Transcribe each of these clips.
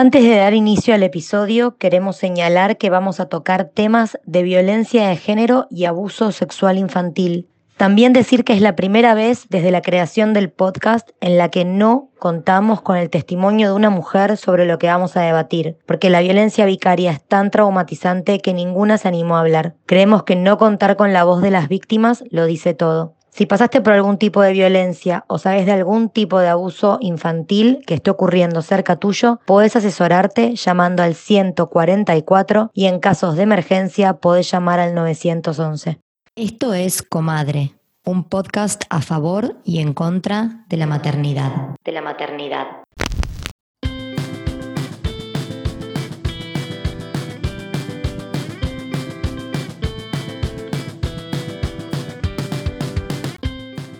Antes de dar inicio al episodio, queremos señalar que vamos a tocar temas de violencia de género y abuso sexual infantil. También decir que es la primera vez desde la creación del podcast en la que no contamos con el testimonio de una mujer sobre lo que vamos a debatir, porque la violencia vicaria es tan traumatizante que ninguna se animó a hablar. Creemos que no contar con la voz de las víctimas lo dice todo. Si pasaste por algún tipo de violencia o sabes de algún tipo de abuso infantil que esté ocurriendo cerca tuyo, podés asesorarte llamando al 144 y en casos de emergencia podés llamar al 911. Esto es Comadre, un podcast a favor y en contra de la maternidad. De la maternidad.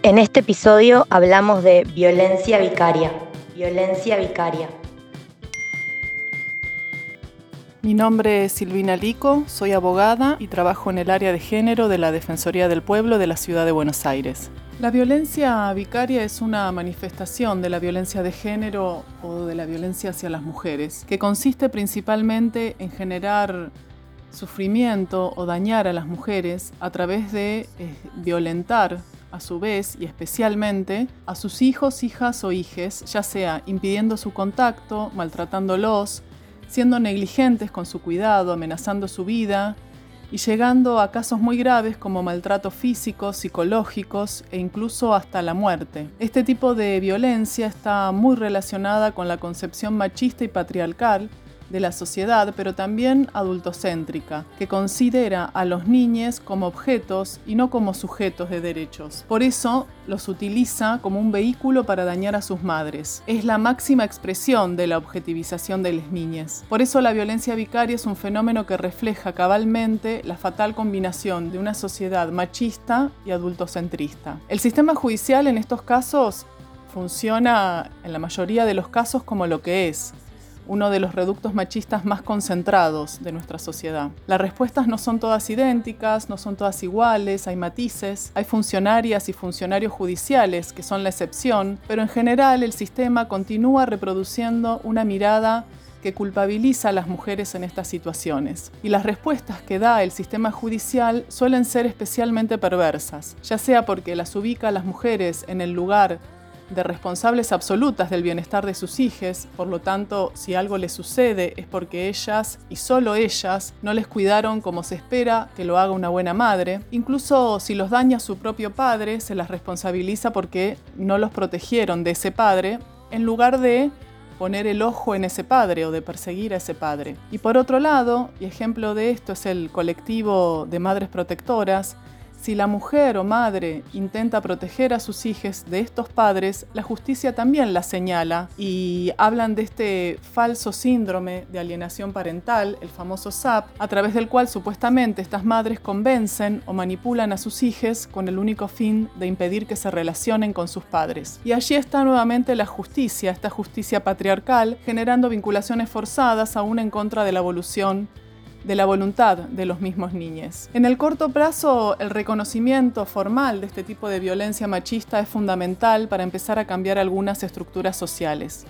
En este episodio hablamos de violencia vicaria. Violencia vicaria. Mi nombre es Silvina Lico, soy abogada y trabajo en el área de género de la Defensoría del Pueblo de la Ciudad de Buenos Aires. La violencia vicaria es una manifestación de la violencia de género o de la violencia hacia las mujeres, que consiste principalmente en generar sufrimiento o dañar a las mujeres a través de eh, violentar a su vez y especialmente a sus hijos, hijas o hijes, ya sea impidiendo su contacto, maltratándolos, siendo negligentes con su cuidado, amenazando su vida y llegando a casos muy graves como maltratos físicos, psicológicos e incluso hasta la muerte. Este tipo de violencia está muy relacionada con la concepción machista y patriarcal de la sociedad, pero también adultocéntrica, que considera a los niños como objetos y no como sujetos de derechos. Por eso los utiliza como un vehículo para dañar a sus madres. Es la máxima expresión de la objetivización de las niñas. Por eso la violencia vicaria es un fenómeno que refleja cabalmente la fatal combinación de una sociedad machista y adultocentrista. El sistema judicial en estos casos funciona en la mayoría de los casos como lo que es, uno de los reductos machistas más concentrados de nuestra sociedad. Las respuestas no son todas idénticas, no son todas iguales, hay matices, hay funcionarias y funcionarios judiciales que son la excepción, pero en general el sistema continúa reproduciendo una mirada que culpabiliza a las mujeres en estas situaciones. Y las respuestas que da el sistema judicial suelen ser especialmente perversas, ya sea porque las ubica a las mujeres en el lugar de responsables absolutas del bienestar de sus hijas, por lo tanto, si algo les sucede es porque ellas, y solo ellas, no les cuidaron como se espera que lo haga una buena madre. Incluso si los daña su propio padre, se las responsabiliza porque no los protegieron de ese padre, en lugar de poner el ojo en ese padre o de perseguir a ese padre. Y por otro lado, y ejemplo de esto es el colectivo de madres protectoras, si la mujer o madre intenta proteger a sus hijos de estos padres, la justicia también la señala y hablan de este falso síndrome de alienación parental, el famoso SAP, a través del cual supuestamente estas madres convencen o manipulan a sus hijos con el único fin de impedir que se relacionen con sus padres. Y allí está nuevamente la justicia, esta justicia patriarcal, generando vinculaciones forzadas aún en contra de la evolución de la voluntad de los mismos niños. En el corto plazo, el reconocimiento formal de este tipo de violencia machista es fundamental para empezar a cambiar algunas estructuras sociales.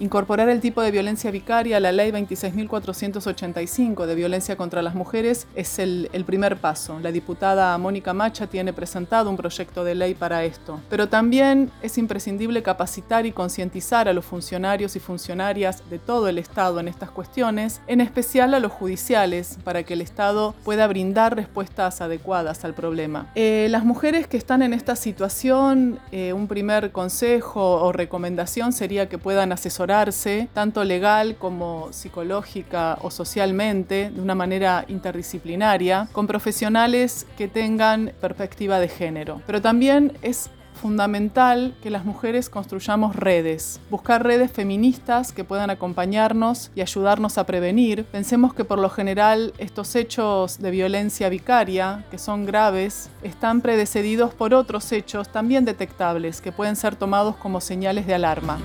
Incorporar el tipo de violencia vicaria a la ley 26.485 de violencia contra las mujeres es el, primer paso. La diputada Mónica Macha tiene presentado un proyecto de ley para esto. Pero también es imprescindible capacitar y concientizar a los funcionarios y funcionarias de todo el Estado en estas cuestiones, en especial a los judiciales, para que el Estado pueda brindar respuestas adecuadas al problema. Eh, las mujeres que están en esta situación, eh, un primer consejo o recomendación sería que puedan asesorar tanto legal como psicológica o socialmente, de una manera interdisciplinaria, con profesionales que tengan perspectiva de género. Pero también es fundamental que las mujeres construyamos redes, buscar redes feministas que puedan acompañarnos y ayudarnos a prevenir. Pensemos que por lo general estos hechos de violencia vicaria, que son graves, están predecedidos por otros hechos también detectables que pueden ser tomados como señales de alarma.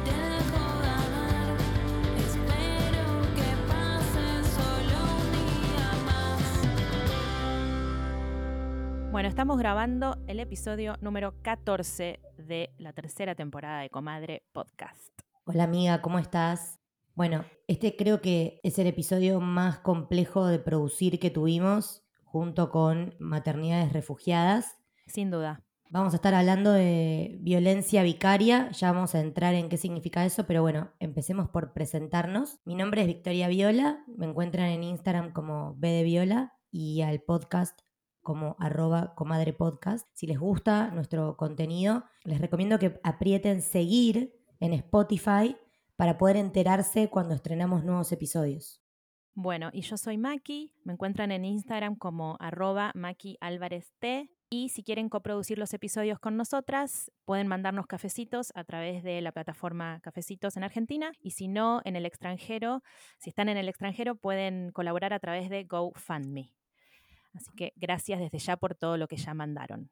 Bueno, estamos grabando el episodio número 14 de la tercera temporada de Comadre Podcast. Hola amiga, ¿cómo estás? Bueno, este creo que es el episodio más complejo de producir que tuvimos junto con maternidades refugiadas. Sin duda. Vamos a estar hablando de violencia vicaria, ya vamos a entrar en qué significa eso, pero bueno, empecemos por presentarnos. Mi nombre es Victoria Viola, me encuentran en Instagram como B de Viola y al podcast como arroba comadre podcast. Si les gusta nuestro contenido, les recomiendo que aprieten seguir en Spotify para poder enterarse cuando estrenamos nuevos episodios. Bueno, y yo soy Maki, me encuentran en Instagram como arroba Maki Álvarez T. Y si quieren coproducir los episodios con nosotras, pueden mandarnos cafecitos a través de la plataforma Cafecitos en Argentina. Y si no, en el extranjero, si están en el extranjero, pueden colaborar a través de GoFundMe. Así que gracias desde ya por todo lo que ya mandaron.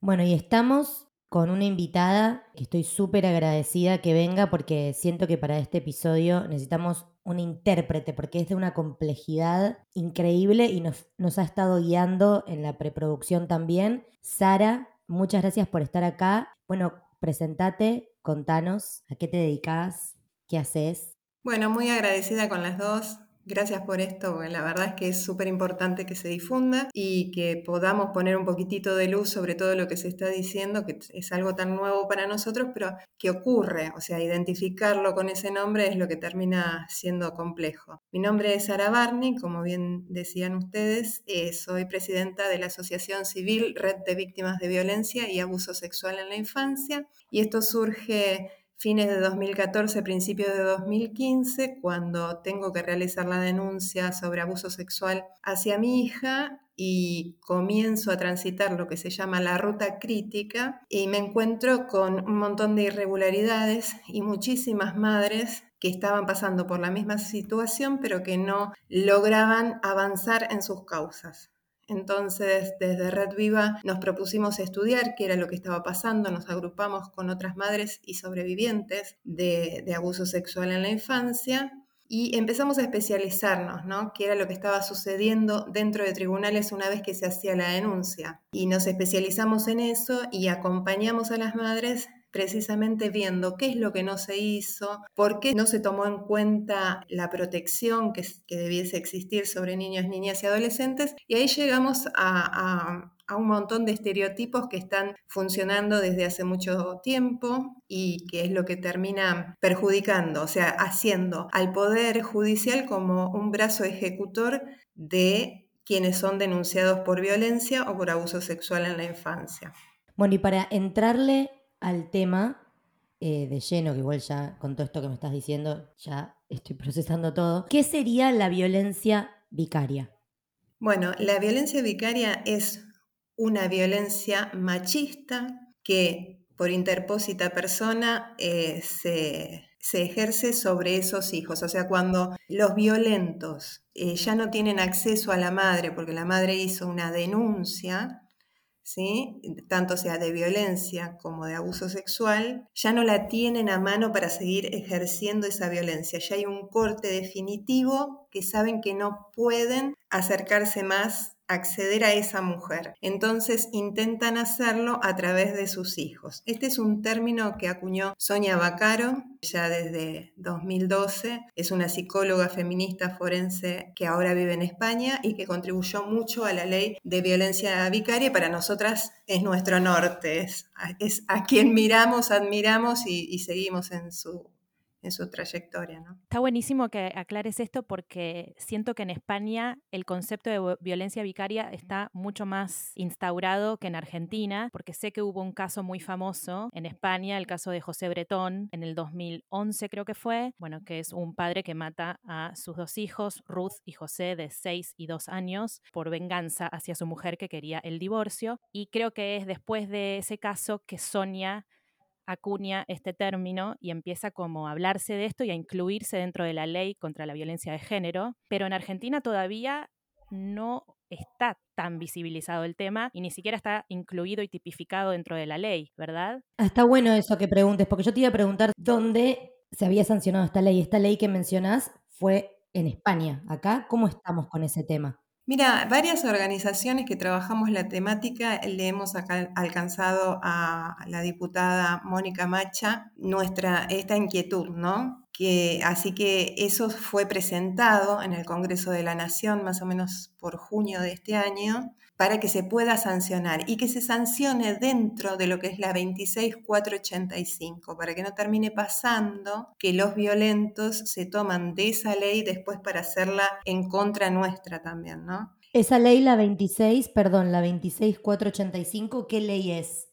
Bueno, y estamos con una invitada que estoy súper agradecida que venga porque siento que para este episodio necesitamos un intérprete porque es de una complejidad increíble y nos, nos ha estado guiando en la preproducción también. Sara, muchas gracias por estar acá. Bueno, presentate, contanos a qué te dedicas, qué haces. Bueno, muy agradecida con las dos. Gracias por esto, la verdad es que es súper importante que se difunda y que podamos poner un poquitito de luz sobre todo lo que se está diciendo, que es algo tan nuevo para nosotros, pero que ocurre, o sea, identificarlo con ese nombre es lo que termina siendo complejo. Mi nombre es Sara Barney, como bien decían ustedes, eh, soy presidenta de la Asociación Civil Red de Víctimas de Violencia y Abuso Sexual en la Infancia, y esto surge fines de 2014, principios de 2015, cuando tengo que realizar la denuncia sobre abuso sexual hacia mi hija y comienzo a transitar lo que se llama la ruta crítica y me encuentro con un montón de irregularidades y muchísimas madres que estaban pasando por la misma situación pero que no lograban avanzar en sus causas. Entonces, desde Red Viva nos propusimos estudiar qué era lo que estaba pasando, nos agrupamos con otras madres y sobrevivientes de, abuso sexual en la infancia y empezamos a especializarnos, ¿no? ¿Qué era lo que estaba sucediendo dentro de tribunales una vez que se hacía la denuncia? Y nos especializamos en eso y acompañamos a las madres precisamente viendo qué es lo que no se hizo, por qué no se tomó en cuenta la protección que, debiese existir sobre niños, niñas y adolescentes. Y ahí llegamos a, un montón de estereotipos que están funcionando desde hace mucho tiempo y que es lo que termina perjudicando, o sea, haciendo al Poder Judicial como un brazo ejecutor de quienes son denunciados por violencia o por abuso sexual en la infancia. Bueno, y para entrarle al tema eh, de lleno, que igual ya con todo esto que me estás diciendo, ya estoy procesando todo. ¿Qué sería la violencia vicaria? Bueno, la violencia vicaria es una violencia machista que por interpósita persona eh, se, ejerce sobre esos hijos. O sea, cuando los violentos eh, ya no tienen acceso a la madre porque la madre hizo una denuncia, ¿sí? tanto sea de violencia como de abuso sexual, ya no la tienen a mano para seguir ejerciendo esa violencia. Ya hay un corte definitivo que saben que no pueden acercarse más acceder a esa mujer. Entonces intentan hacerlo a través de sus hijos. Este es un término que acuñó Sonia Bacaro ya desde 2012. Es una psicóloga feminista forense que ahora vive en España y que contribuyó mucho a la ley de violencia vicaria. Para nosotras es nuestro norte, es, a, quien miramos, admiramos y seguimos en su en su trayectoria. ¿no? Está buenísimo que aclares esto porque siento que en España el concepto de violencia vicaria está mucho más instaurado que en Argentina, porque sé que hubo un caso muy famoso en España, el caso de José Bretón, en el 2011 creo que fue, bueno, que es un padre que mata a sus dos hijos, Ruth y José, de 6 y 2 años, por venganza hacia su mujer que quería el divorcio. Y creo que es después de ese caso que Sonia acuña este término y empieza como a hablarse de esto y a incluirse dentro de la ley contra la violencia de género, pero en Argentina todavía no está tan visibilizado el tema y ni siquiera está incluido y tipificado dentro de la ley, ¿verdad? Está bueno eso que preguntes, porque yo te iba a preguntar dónde se había sancionado esta ley. Esta ley que mencionás fue en España. Acá, ¿cómo estamos con ese tema? Mira, varias organizaciones que trabajamos la temática le hemos alcanzado a la diputada Mónica Macha nuestra esta inquietud, ¿no? que, así que eso fue presentado en el Congreso de la Nación más o menos por junio de este año para que se pueda sancionar y que se sancione dentro de lo que es la 26485, para que no termine pasando que los violentos se toman de esa ley después para hacerla en contra nuestra también, ¿no? Esa ley, la 26, perdón, la 26485, ¿qué ley es?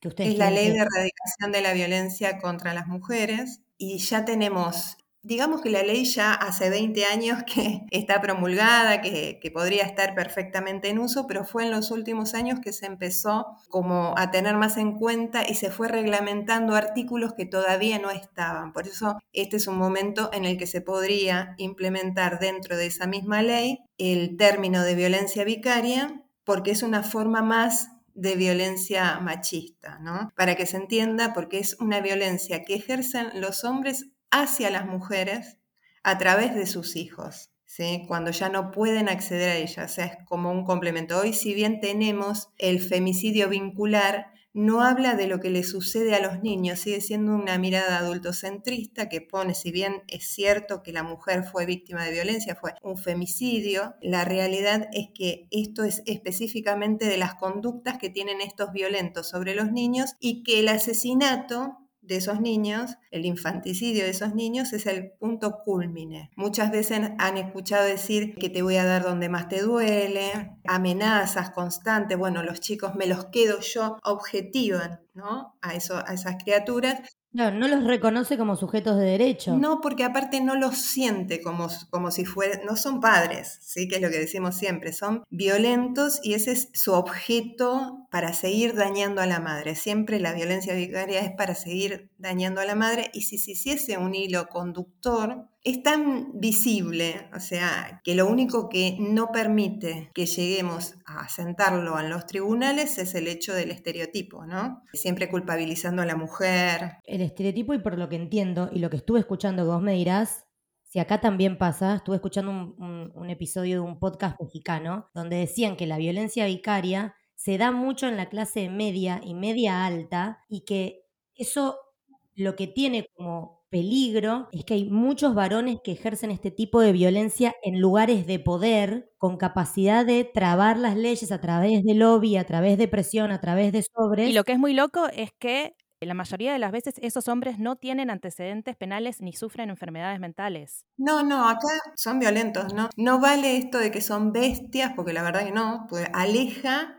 Que es la ley de erradicación de la violencia contra las mujeres y ya tenemos, digamos que la ley ya hace 20 años que está promulgada, que, podría estar perfectamente en uso, pero fue en los últimos años que se empezó como a tener más en cuenta y se fue reglamentando artículos que todavía no estaban. Por eso este es un momento en el que se podría implementar dentro de esa misma ley el término de violencia vicaria, porque es una forma más de violencia machista, ¿no? Para que se entienda, porque es una violencia que ejercen los hombres hacia las mujeres a través de sus hijos. Cuando ya no pueden acceder a ellas, o sea, es como un complemento. Hoy, si bien tenemos el femicidio vincular, no habla de lo que le sucede a los niños, sigue siendo una mirada adultocentrista que pone, si bien es cierto que la mujer fue víctima de violencia, fue un femicidio, la realidad es que esto es específicamente de las conductas que tienen estos violentos sobre los niños y que el asesinato de esos niños, el infanticidio de esos niños es el punto culmine. Muchas veces han escuchado decir que te voy a dar donde más te duele, amenazas constantes, bueno, los chicos me los quedo yo, objetivan ¿no? a, eso, a esas criaturas no, no los reconoce como sujetos de derecho. No, porque aparte no los siente como, como si fueran, no son padres, ¿sí? que es lo que decimos siempre, son violentos y ese es su objeto para seguir dañando a la madre. Siempre la violencia vicaria es para seguir dañando a la madre y si se hiciese un hilo conductor, es tan visible, o sea, que lo único que no permite que lleguemos a sentarlo en los tribunales es el hecho del estereotipo, ¿no? Siempre culpabilizando a la mujer. El estereotipo y por lo que entiendo y lo que estuve escuchando vos me dirás, si acá también pasa, estuve escuchando un episodio de un podcast mexicano donde decían que la violencia vicaria se da mucho en la clase media y media alta y que eso lo que tiene como peligro es que hay muchos varones que ejercen este tipo de violencia en lugares de poder, con capacidad de trabar las leyes a través de lobby, a través de presión, a través de sobres. Y lo que es muy loco es que la mayoría de las veces esos hombres no tienen antecedentes penales ni sufren enfermedades mentales. No, no, acá son violentos, ¿no? No vale esto de que son bestias, porque la verdad que no, pues aleja,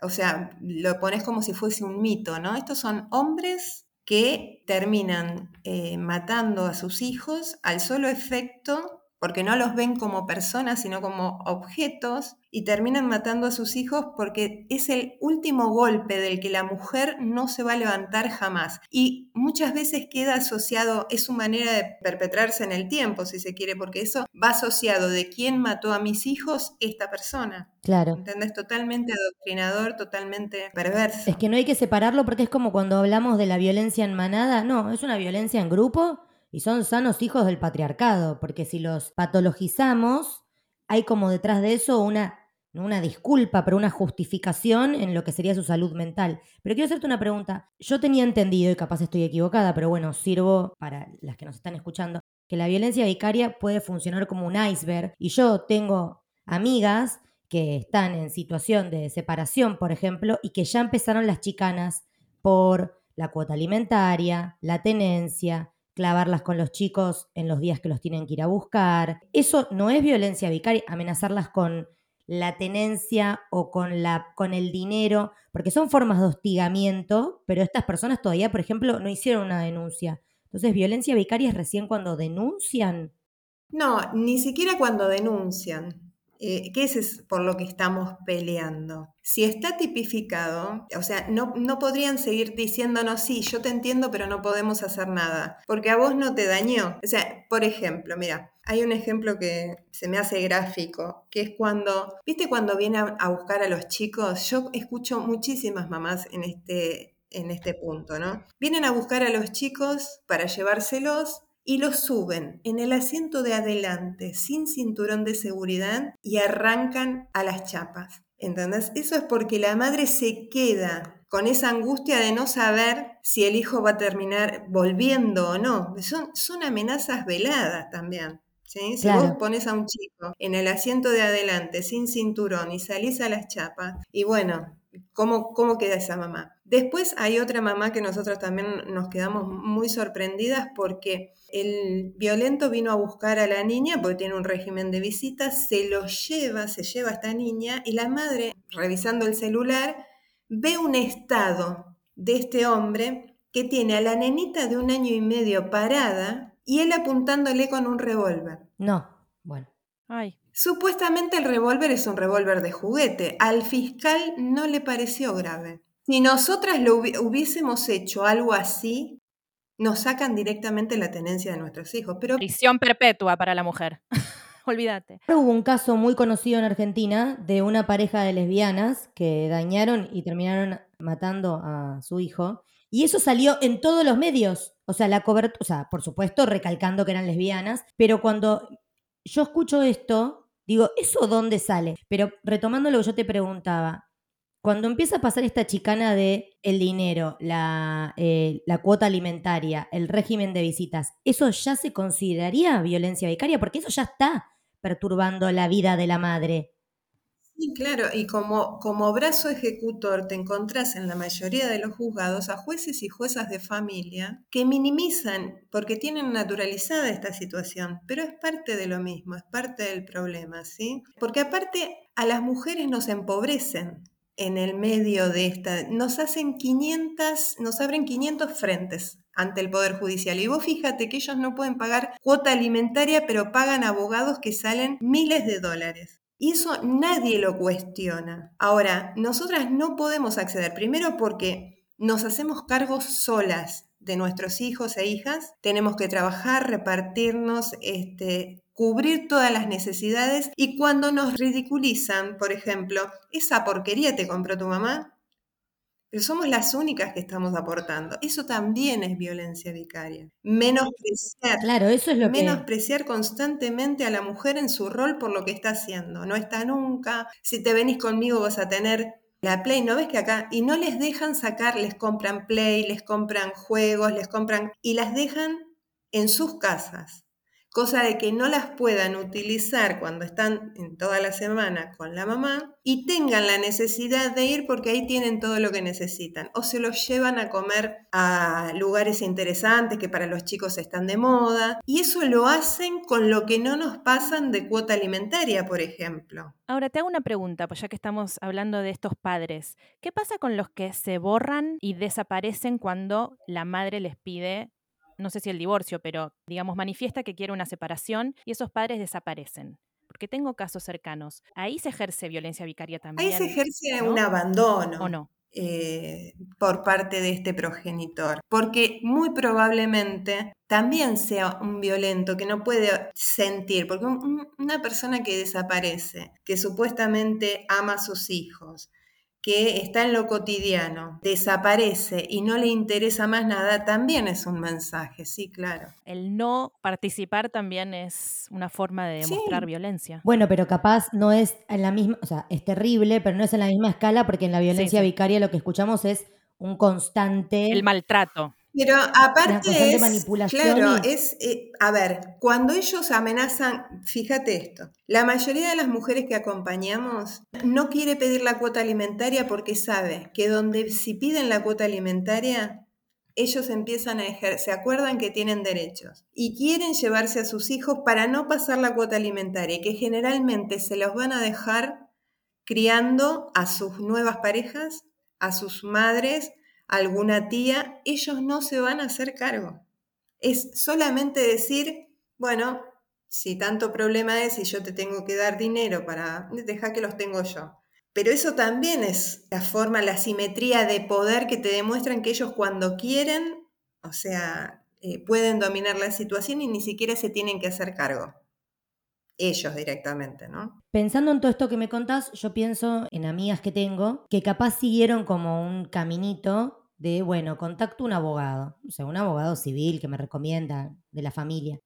o sea, lo pones como si fuese un mito, ¿no? Estos son hombres que terminan eh, matando a sus hijos al solo efecto, porque no los ven como personas, sino como objetos, y terminan matando a sus hijos porque es el último golpe del que la mujer no se va a levantar jamás. Y muchas veces queda asociado, es su manera de perpetrarse en el tiempo, si se quiere, porque eso va asociado de quién mató a mis hijos, esta persona. Claro. ¿Entendés? Totalmente adoctrinador, totalmente perverso. Es que no hay que separarlo porque es como cuando hablamos de la violencia en manada, no, es una violencia en grupo y son sanos hijos del patriarcado, porque si los patologizamos, hay como detrás de eso una una disculpa, pero una justificación en lo que sería su salud mental. Pero quiero hacerte una pregunta. Yo tenía entendido, y capaz estoy equivocada, pero bueno, sirvo para las que nos están escuchando, que la violencia vicaria puede funcionar como un iceberg. Y yo tengo amigas que están en situación de separación, por ejemplo, y que ya empezaron las chicanas por la cuota alimentaria, la tenencia, clavarlas con los chicos en los días que los tienen que ir a buscar. Eso no es violencia vicaria, amenazarlas con la tenencia o con, la, con el dinero, porque son formas de hostigamiento, pero estas personas todavía, por ejemplo, no hicieron una denuncia. Entonces, violencia vicaria es recién cuando denuncian. No, ni siquiera cuando denuncian. Eh, ¿Qué es por lo que estamos peleando? Si está tipificado, o sea, no, no podrían seguir diciéndonos, sí, yo te entiendo, pero no podemos hacer nada, porque a vos no te dañó. O sea, por ejemplo, mira, hay un ejemplo que se me hace gráfico, que es cuando, ¿viste cuando viene a, buscar a los chicos? Yo escucho muchísimas mamás en este, en este punto, ¿no? Vienen a buscar a los chicos para llevárselos y los suben en el asiento de adelante sin cinturón de seguridad y arrancan a las chapas. ¿Entendés? Eso es porque la madre se queda con esa angustia de no saber si el hijo va a terminar volviendo o no. Son, son amenazas veladas también. Si vos pones a un chico en el asiento de adelante sin cinturón y salís a las chapas, y bueno, ¿cómo, cómo queda esa mamá? Después hay otra mamá que nosotros también nos quedamos muy sorprendidas porque el violento vino a buscar a la niña porque tiene un régimen de visitas, se lo lleva, se lleva a esta niña y la madre, revisando el celular, ve un estado de este hombre que tiene a la nenita de un año y medio parada y él apuntándole con un revólver. No, bueno. Ay. Supuestamente el revólver es un revólver de juguete. Al fiscal no le pareció grave. Si nosotras lo hubiésemos hecho algo así, nos sacan directamente la tenencia de nuestros hijos. Pero... Prisión perpetua para la mujer. Olvídate. Hubo un caso muy conocido en Argentina de una pareja de lesbianas que dañaron y terminaron matando a su hijo. Y eso salió en todos los medios. O sea, la cobertura, o sea, por supuesto, recalcando que eran lesbianas, pero cuando yo escucho esto, digo, ¿eso dónde sale? Pero retomando lo que yo te preguntaba, cuando empieza a pasar esta chicana de el dinero, la, eh, la cuota alimentaria, el régimen de visitas, ¿eso ya se consideraría violencia vicaria? Porque eso ya está perturbando la vida de la madre. Sí, claro, y como, como brazo ejecutor te encontrás en la mayoría de los juzgados a jueces y juezas de familia que minimizan porque tienen naturalizada esta situación, pero es parte de lo mismo, es parte del problema, ¿sí? Porque aparte a las mujeres nos empobrecen en el medio de esta, nos hacen 500, nos abren 500 frentes ante el Poder Judicial. Y vos fíjate que ellos no pueden pagar cuota alimentaria, pero pagan abogados que salen miles de dólares. Y eso nadie lo cuestiona. Ahora, nosotras no podemos acceder, primero porque nos hacemos cargos solas de nuestros hijos e hijas, tenemos que trabajar, repartirnos, este, cubrir todas las necesidades y cuando nos ridiculizan, por ejemplo, esa porquería te compró tu mamá, pero somos las únicas que estamos aportando. Eso también es violencia vicaria. Menospreciar. Claro, eso es lo menospreciar constantemente a la mujer en su rol por lo que está haciendo. No está nunca. Si te venís conmigo vas a tener la Play, ¿no ves que acá? Y no les dejan sacar, les compran Play, les compran juegos, les compran y las dejan en sus casas cosa de que no las puedan utilizar cuando están en toda la semana con la mamá y tengan la necesidad de ir porque ahí tienen todo lo que necesitan. O se los llevan a comer a lugares interesantes que para los chicos están de moda. Y eso lo hacen con lo que no nos pasan de cuota alimentaria, por ejemplo. Ahora te hago una pregunta, pues ya que estamos hablando de estos padres. ¿Qué pasa con los que se borran y desaparecen cuando la madre les pide no sé si el divorcio, pero digamos, manifiesta que quiere una separación y esos padres desaparecen. Porque tengo casos cercanos. Ahí se ejerce violencia vicaria también. Ahí se ejerce un abandono. ¿O no? Eh, por parte de este progenitor, porque muy probablemente también sea un violento que no puede sentir, porque una persona que desaparece, que supuestamente ama a sus hijos, que está en lo cotidiano, desaparece y no le interesa más nada, también es un mensaje, sí, claro. El no participar también es una forma de demostrar violencia. Bueno, pero capaz no es en la misma, o sea, es terrible, pero no es en la misma escala porque en la violencia vicaria lo que escuchamos es un constante... El maltrato. Pero aparte es, manipulación claro, es, eh, a ver, cuando ellos amenazan, fíjate esto, la mayoría de las mujeres que acompañamos no quiere pedir la cuota alimentaria porque sabe que donde si piden la cuota alimentaria, ellos empiezan a ejercer, se acuerdan que tienen derechos y quieren llevarse a sus hijos para no pasar la cuota alimentaria, que generalmente se los van a dejar criando a sus nuevas parejas, a sus madres alguna tía, ellos no se van a hacer cargo. Es solamente decir, bueno, si tanto problema es y yo te tengo que dar dinero para, dejar que los tengo yo. Pero eso también es la forma, la simetría de poder que te demuestran que ellos cuando quieren, o sea, eh, pueden dominar la situación y ni siquiera se tienen que hacer cargo ellos directamente, ¿no? Pensando en todo esto que me contás, yo pienso en amigas que tengo que capaz siguieron como un caminito de, bueno, contacto un abogado, o sea, un abogado civil que me recomienda de la familia.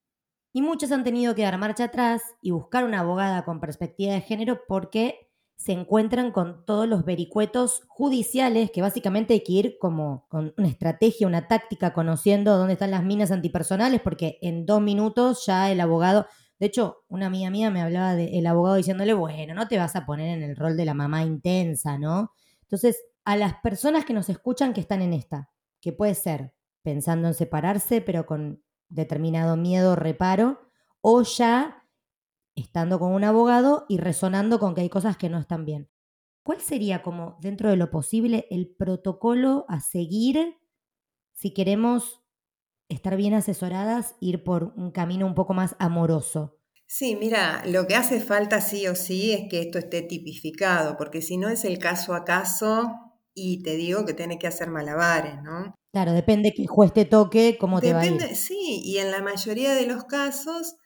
Y muchas han tenido que dar marcha atrás y buscar una abogada con perspectiva de género porque se encuentran con todos los vericuetos judiciales que básicamente hay que ir como con una estrategia, una táctica, conociendo dónde están las minas antipersonales, porque en dos minutos ya el abogado, de hecho, una amiga mía me hablaba del abogado diciéndole, bueno, no te vas a poner en el rol de la mamá intensa, ¿no? Entonces, a las personas que nos escuchan que están en esta, que puede ser pensando en separarse, pero con determinado miedo, reparo, o ya estando con un abogado y resonando con que hay cosas que no están bien. ¿Cuál sería como, dentro de lo posible, el protocolo a seguir si queremos estar bien asesoradas, ir por un camino un poco más amoroso? Sí, mira, lo que hace falta sí o sí es que esto esté tipificado, porque si no es el caso a caso, y te digo que tiene que hacer malabares, ¿no? Claro, depende que el juez te toque, cómo te va a ir. Sí, y en la mayoría de los casos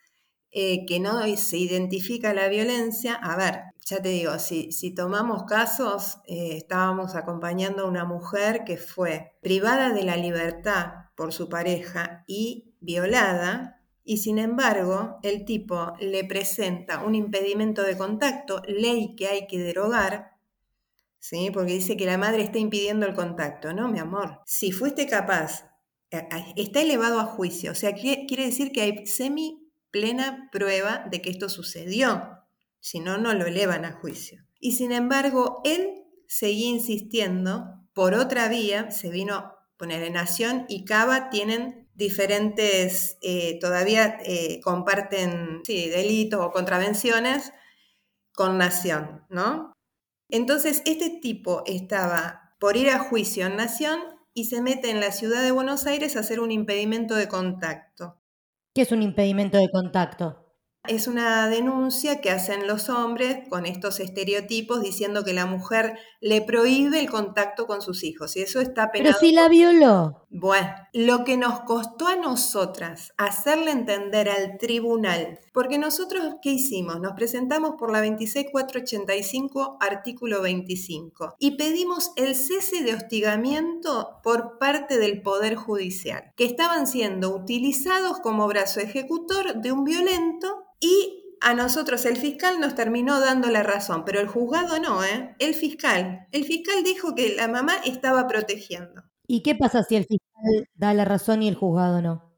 eh, que no se identifica la violencia, a ver, ya te digo, si, si tomamos casos, eh, estábamos acompañando a una mujer que fue privada de la libertad por su pareja y violada, y sin embargo el tipo le presenta un impedimento de contacto, ley que hay que derogar, ¿sí? porque dice que la madre está impidiendo el contacto. No, mi amor, si fuiste capaz, eh, está elevado a juicio, o sea, quiere decir que hay semi plena prueba de que esto sucedió, si no, no lo elevan a juicio. Y sin embargo, él seguía insistiendo, por otra vía, se vino poner en Nación y Cava tienen diferentes, eh, todavía eh, comparten delitos o contravenciones con Nación, ¿no? Entonces, este tipo estaba por ir a juicio en Nación y se mete en la ciudad de Buenos Aires a hacer un impedimento de contacto. ¿Qué es un impedimento de contacto? Es una denuncia que hacen los hombres con estos estereotipos diciendo que la mujer le prohíbe el contacto con sus hijos y eso está penado. Pero si la violó. Bueno, lo que nos costó a nosotras hacerle entender al tribunal, porque nosotros ¿qué hicimos? Nos presentamos por la 26485 artículo 25 y pedimos el cese de hostigamiento por parte del poder judicial, que estaban siendo utilizados como brazo ejecutor de un violento y a nosotros el fiscal nos terminó dando la razón, pero el juzgado no, ¿eh? El fiscal. El fiscal dijo que la mamá estaba protegiendo. ¿Y qué pasa si el fiscal da la razón y el juzgado no?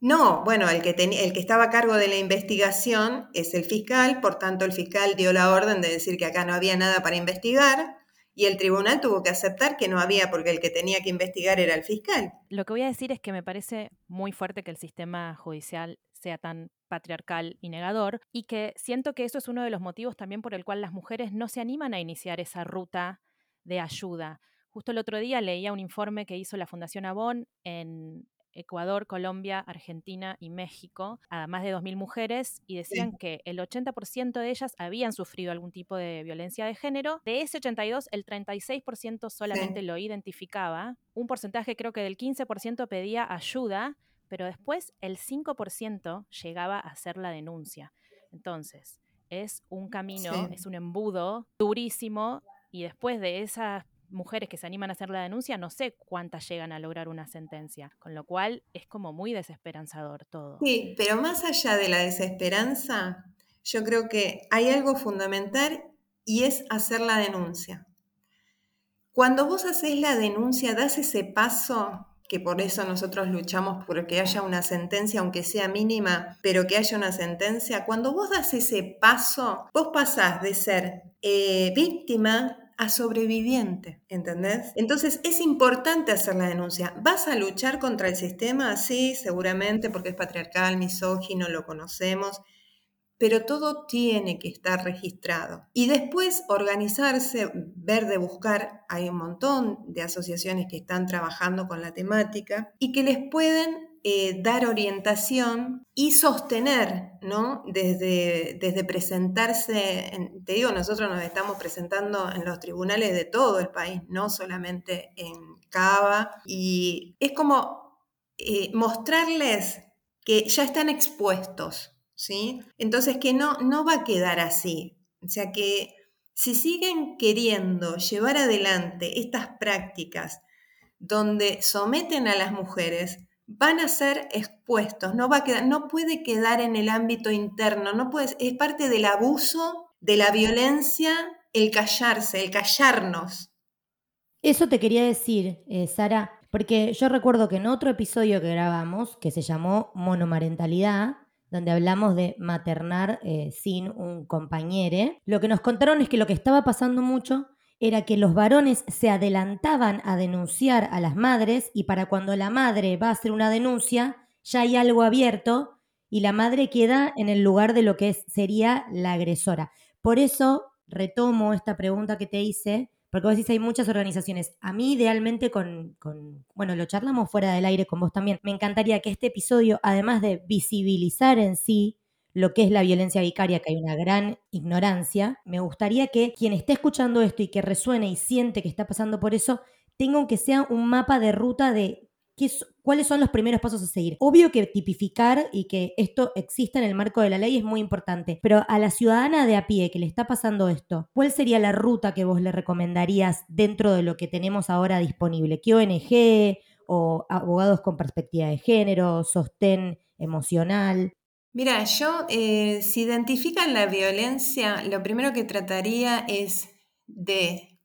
No, bueno, el que, el que estaba a cargo de la investigación es el fiscal, por tanto el fiscal dio la orden de decir que acá no había nada para investigar y el tribunal tuvo que aceptar que no había porque el que tenía que investigar era el fiscal. Lo que voy a decir es que me parece muy fuerte que el sistema judicial sea tan patriarcal y negador, y que siento que eso es uno de los motivos también por el cual las mujeres no se animan a iniciar esa ruta de ayuda. Justo el otro día leía un informe que hizo la Fundación Avon en Ecuador, Colombia, Argentina y México a más de 2.000 mujeres y decían que el 80% de ellas habían sufrido algún tipo de violencia de género. De ese 82, el 36% solamente lo identificaba. Un porcentaje creo que del 15% pedía ayuda pero después el 5% llegaba a hacer la denuncia. Entonces, es un camino, es un embudo durísimo y después de esas mujeres que se animan a hacer la denuncia, no sé cuántas llegan a lograr una sentencia, con lo cual es como muy desesperanzador todo. Sí, pero más allá de la desesperanza, yo creo que hay algo fundamental y es hacer la denuncia. Cuando vos haces la denuncia, das ese paso que por eso nosotros luchamos por que haya una sentencia, aunque sea mínima, pero que haya una sentencia, cuando vos das ese paso, vos pasás de ser eh, víctima a sobreviviente, ¿entendés? Entonces es importante hacer la denuncia. ¿Vas a luchar contra el sistema? Sí, seguramente, porque es patriarcal, misógino, lo conocemos pero todo tiene que estar registrado. Y después organizarse, ver de buscar, hay un montón de asociaciones que están trabajando con la temática y que les pueden eh, dar orientación y sostener, ¿no? Desde, desde presentarse, te digo, nosotros nos estamos presentando en los tribunales de todo el país, no solamente en Cava, y es como eh, mostrarles que ya están expuestos, ¿sí? Entonces que no, no va a quedar así. O sea que si siguen queriendo llevar adelante estas prácticas donde someten a las mujeres, van a ser expuestos, no, va a quedar, no puede quedar en el ámbito interno, no puede, es parte del abuso de la violencia el callarse, el callarnos. Eso te quería decir, eh, Sara, porque yo recuerdo que en otro episodio que grabamos, que se llamó Monomarentalidad, donde hablamos de maternar eh, sin un compañero, lo que nos contaron es que lo que estaba pasando mucho era que los varones se adelantaban a denunciar a las madres y para cuando la madre va a hacer una denuncia, ya hay algo abierto y la madre queda en el lugar de lo que sería la agresora. Por eso retomo esta pregunta que te hice, porque vos decís hay muchas organizaciones. A mí idealmente con, bueno, lo charlamos fuera del aire con vos también, me encantaría que este episodio, además de visibilizar en sí lo que es la violencia vicaria, que hay una gran ignorancia, me gustaría que quien esté escuchando esto y que resuene y siente que está pasando por eso, tenga que sea un mapa de ruta de qué, cuáles son los primeros pasos a seguir. Obvio que tipificar y que esto exista en el marco de la ley es muy importante, pero a la ciudadana de a pie que le está pasando esto, ¿cuál sería la ruta que vos le recomendarías dentro de lo que tenemos ahora disponible? ¿Qué ONG o abogados con perspectiva de género, sostén emocional? Mira, yo, eh, si identifican la violencia, lo primero que trataría es de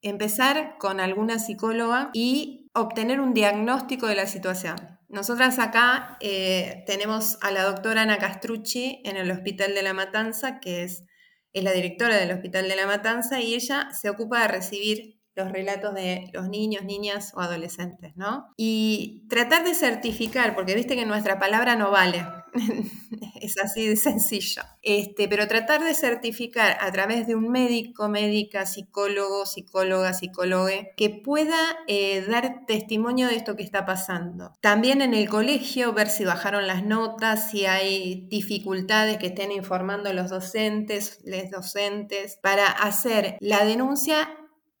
empezar con alguna psicóloga y obtener un diagnóstico de la situación. Nosotras acá eh, tenemos a la doctora Ana Castrucci en el Hospital de la Matanza, que es, es la directora del Hospital de la Matanza, y ella se ocupa de recibir los relatos de los niños, niñas o adolescentes, ¿no? Y tratar de certificar, porque viste que nuestra palabra no vale, es así de sencillo, este, pero tratar de certificar a través de un médico, médica, psicólogo, psicóloga, psicólogue, que pueda eh, dar testimonio de esto que está pasando. También en el colegio ver si bajaron las notas, si hay dificultades que estén informando los docentes, les docentes, para hacer la denuncia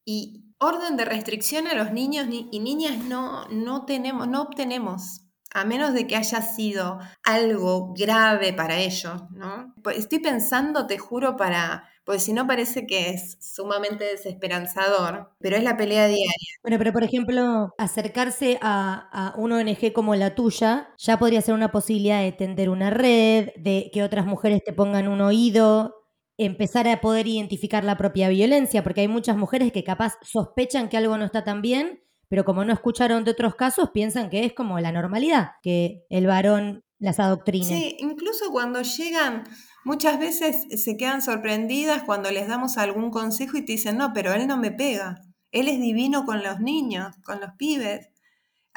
y orden de restricción a los niños y niñas no, no tenemos, no obtenemos a menos de que haya sido algo grave para ellos, ¿no? Pues estoy pensando, te juro, para, pues si no parece que es sumamente desesperanzador, pero es la pelea diaria. Bueno, pero por ejemplo, acercarse a, a una ONG como la tuya ya podría ser una posibilidad de tender una red, de que otras mujeres te pongan un oído, empezar a poder identificar la propia violencia, porque hay muchas mujeres que capaz sospechan que algo no está tan bien, pero como no escucharon de otros casos, piensan que es como la normalidad, que el varón las adoctrine. Sí, incluso cuando llegan, muchas veces se quedan sorprendidas cuando les damos algún consejo y te dicen, no, pero él no me pega, él es divino con los niños, con los pibes.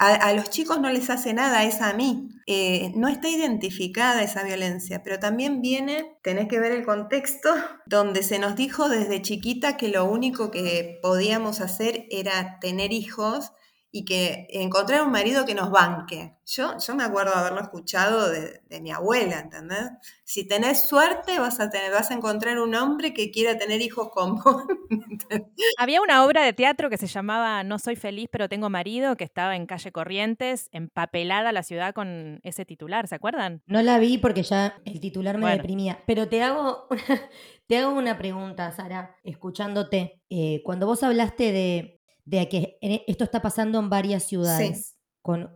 A, los chicos no les hace nada, es a mí. Eh, no está identificada esa violencia, pero también viene, tenés que ver el contexto, donde se nos dijo desde chiquita que lo único que podíamos hacer era tener hijos y que encontrar un marido que nos banque. Yo, yo me acuerdo haberlo escuchado de, mi abuela, ¿entendés? Si tenés suerte vas a, tener, vas a encontrar un hombre que quiera tener hijos con vos. Había una obra de teatro que se llamaba No soy feliz pero tengo marido, que estaba en calle Corrientes, empapelada la ciudad con ese titular, ¿se acuerdan? No la vi porque ya el titular me deprimía, pero te hago, una, te hago una pregunta, Sara, escuchándote. Eh, cuando vos hablaste de de que e, esto está pasando en varias ciudades. Con,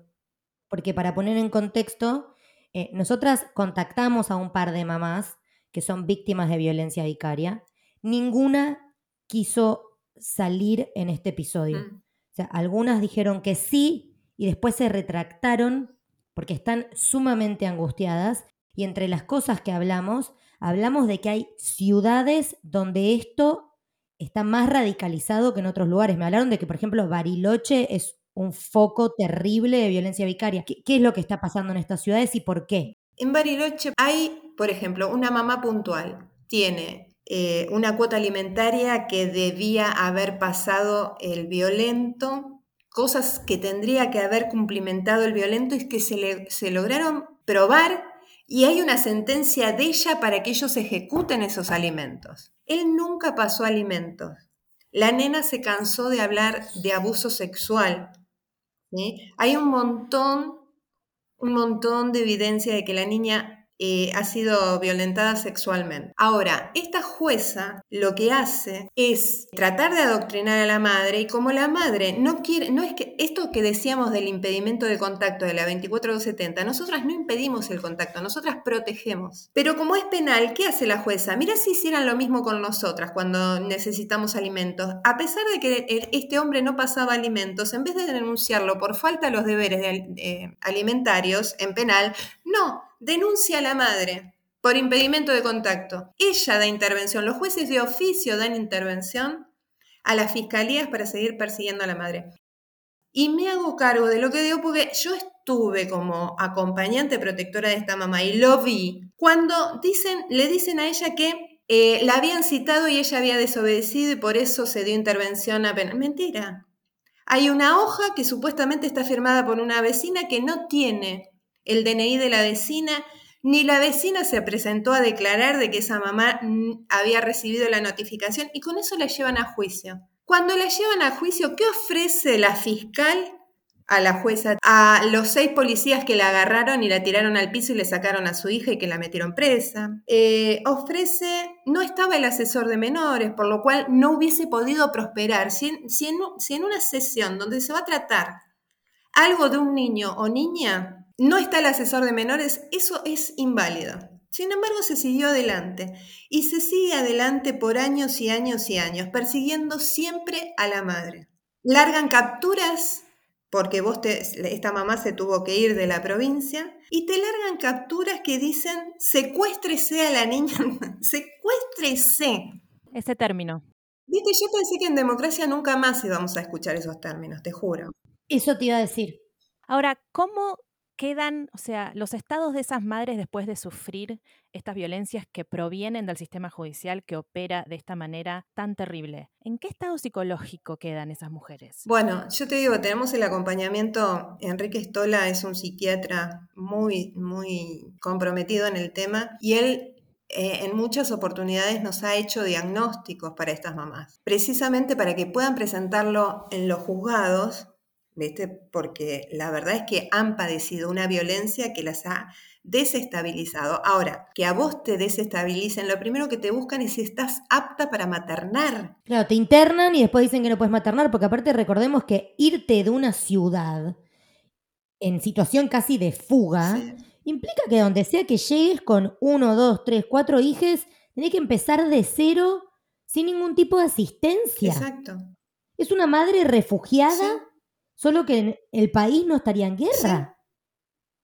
porque para poner en contexto, eh, nosotras contactamos a un par de mamás que son víctimas de violencia vicaria. Ninguna quiso salir en este episodio. Mm. O sea, algunas dijeron que sí y después se retractaron porque están sumamente angustiadas. Y entre las cosas que hablamos, hablamos de que hay ciudades donde esto está más radicalizado que en otros lugares. Me hablaron de que, por ejemplo, Bariloche es un foco terrible de violencia vicaria. ¿Qué, es lo que está pasando en estas ciudades y por qué? En Bariloche hay, por ejemplo, una mamá puntual. Tiene eh, una cuota alimentaria que debía haber pasado el violento, cosas que tendría que haber cumplimentado el violento y que se, le, se lograron probar y hay una sentencia de ella para que ellos ejecuten esos alimentos. Él nunca pasó alimentos. La nena se cansó de hablar de abuso sexual. Hay un montón, un montón de evidencia de que la niña eh, ha sido violentada sexualmente. Ahora, esta jueza lo que hace es tratar de adoctrinar a la madre y como la madre no quiere, no es que esto que decíamos del impedimento de contacto de la 24270, nosotras no impedimos el contacto, nosotras protegemos. Pero como es penal, ¿qué hace la jueza? Mira si hicieran lo mismo con nosotras cuando necesitamos alimentos. A pesar de que este hombre no pasaba alimentos, en vez de denunciarlo por falta de los deberes alimentarios en penal, no, denuncia a la madre por impedimento de contacto. Ella da intervención, los jueces de oficio dan intervención a las fiscalías para seguir persiguiendo a la madre. Y me hago cargo de lo que digo porque yo estuve como acompañante protectora de esta mamá y lo vi cuando dicen, le dicen a ella que eh, la habían citado y ella había desobedecido y por eso se dio intervención a Mentira. Hay una hoja que supuestamente está firmada por una vecina que no tiene el DNI de la vecina, ni la vecina se presentó a declarar de que esa mamá había recibido la notificación y con eso la llevan a juicio. Cuando la llevan a juicio, ¿qué ofrece la fiscal a la jueza, a los seis policías que la agarraron y la tiraron al piso y le sacaron a su hija y que la metieron presa. Eh, ofrece, no estaba el asesor de menores, por lo cual no hubiese podido prosperar. si en una sesión donde se va a tratar algo de un niño o niña, no está el asesor de menores, eso es inválido. Sin embargo, se siguió adelante y se sigue adelante por años y años y años, persiguiendo siempre a la madre. Largan capturas, porque vos esta mamá se tuvo que ir de la provincia, y te largan capturas que dicen secuéstrese a la niña, secuéstrese. Ese término. Viste, yo pensé que en democracia nunca más íbamos a escuchar esos términos, te juro. Eso te iba a decir. Ahora, ¿cómo quedan, o sea, los estados de esas madres después de sufrir estas violencias que provienen del sistema judicial que opera de esta manera tan terrible. ¿En qué estado psicológico quedan esas mujeres? Bueno, yo te digo, tenemos el acompañamiento, Enrique Stola es un psiquiatra muy, muy comprometido en el tema y él eh, en muchas oportunidades nos ha hecho diagnósticos para estas mamás, precisamente para que puedan presentarlo en los juzgados ¿viste? Porque la verdad es que han padecido una violencia que las ha desestabilizado. Ahora, que a vos te desestabilicen, lo primero que te buscan es si estás apta para maternar. Claro, te internan y después dicen que no puedes maternar, porque aparte recordemos que irte de una ciudad en situación casi de fuga implica que donde sea que llegues con uno, dos, tres, cuatro hijos, tenés que empezar de cero sin ningún tipo de asistencia. Exacto. Es una madre refugiada Solo que el país no estaría en guerra.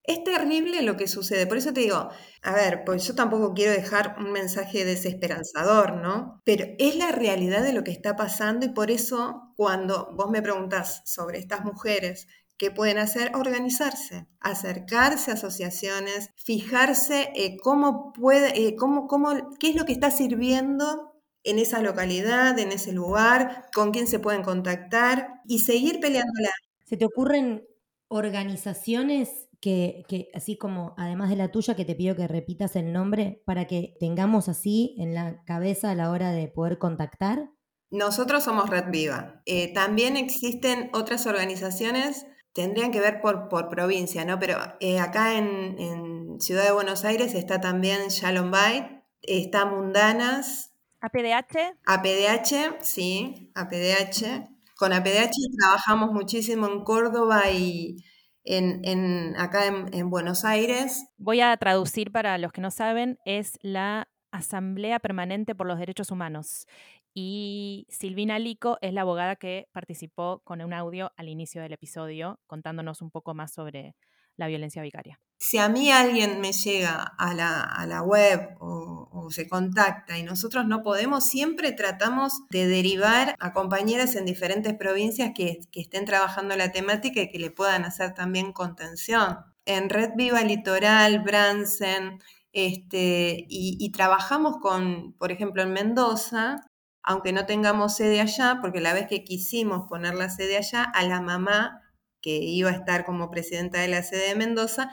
Es terrible lo que sucede. Por eso te digo, a ver, pues yo tampoco quiero dejar un mensaje desesperanzador, ¿no? Pero es la realidad de lo que está pasando y por eso cuando vos me preguntás sobre estas mujeres, ¿qué pueden hacer? Organizarse, acercarse a asociaciones, fijarse eh, cómo puede, eh, cómo, cómo, qué es lo que está sirviendo en esa localidad, en ese lugar, con quién se pueden contactar y seguir peleándola. ¿Se te ocurren organizaciones que, que, así como además de la tuya, que te pido que repitas el nombre para que tengamos así en la cabeza a la hora de poder contactar? Nosotros somos Red Viva. Eh, también existen otras organizaciones, tendrían que ver por, por provincia, ¿no? Pero eh, acá en, en, Ciudad de Buenos Aires está también Shalom Bay, está Mundanas, ¿APDH? APDH, sí, APDH. Con APDH trabajamos muchísimo en Córdoba y en, acá en, Buenos Aires. Voy a traducir para los que no saben, es la Asamblea Permanente por los Derechos Humanos. Y Silvina Lico es la abogada que participó con un audio al inicio del episodio contándonos un poco más sobre la violencia vicaria. Si a mí alguien me llega a la, web o, se contacta y nosotros no podemos, siempre tratamos de derivar a compañeras en diferentes provincias que, estén trabajando la temática y que le puedan hacer también contención. En Red Viva Litoral, Bransen, este, y, y, trabajamos con, por ejemplo, en Mendoza, aunque no tengamos sede allá, porque la vez que quisimos poner la sede allá, a la mamá que iba a estar como presidenta de la sede de Mendoza,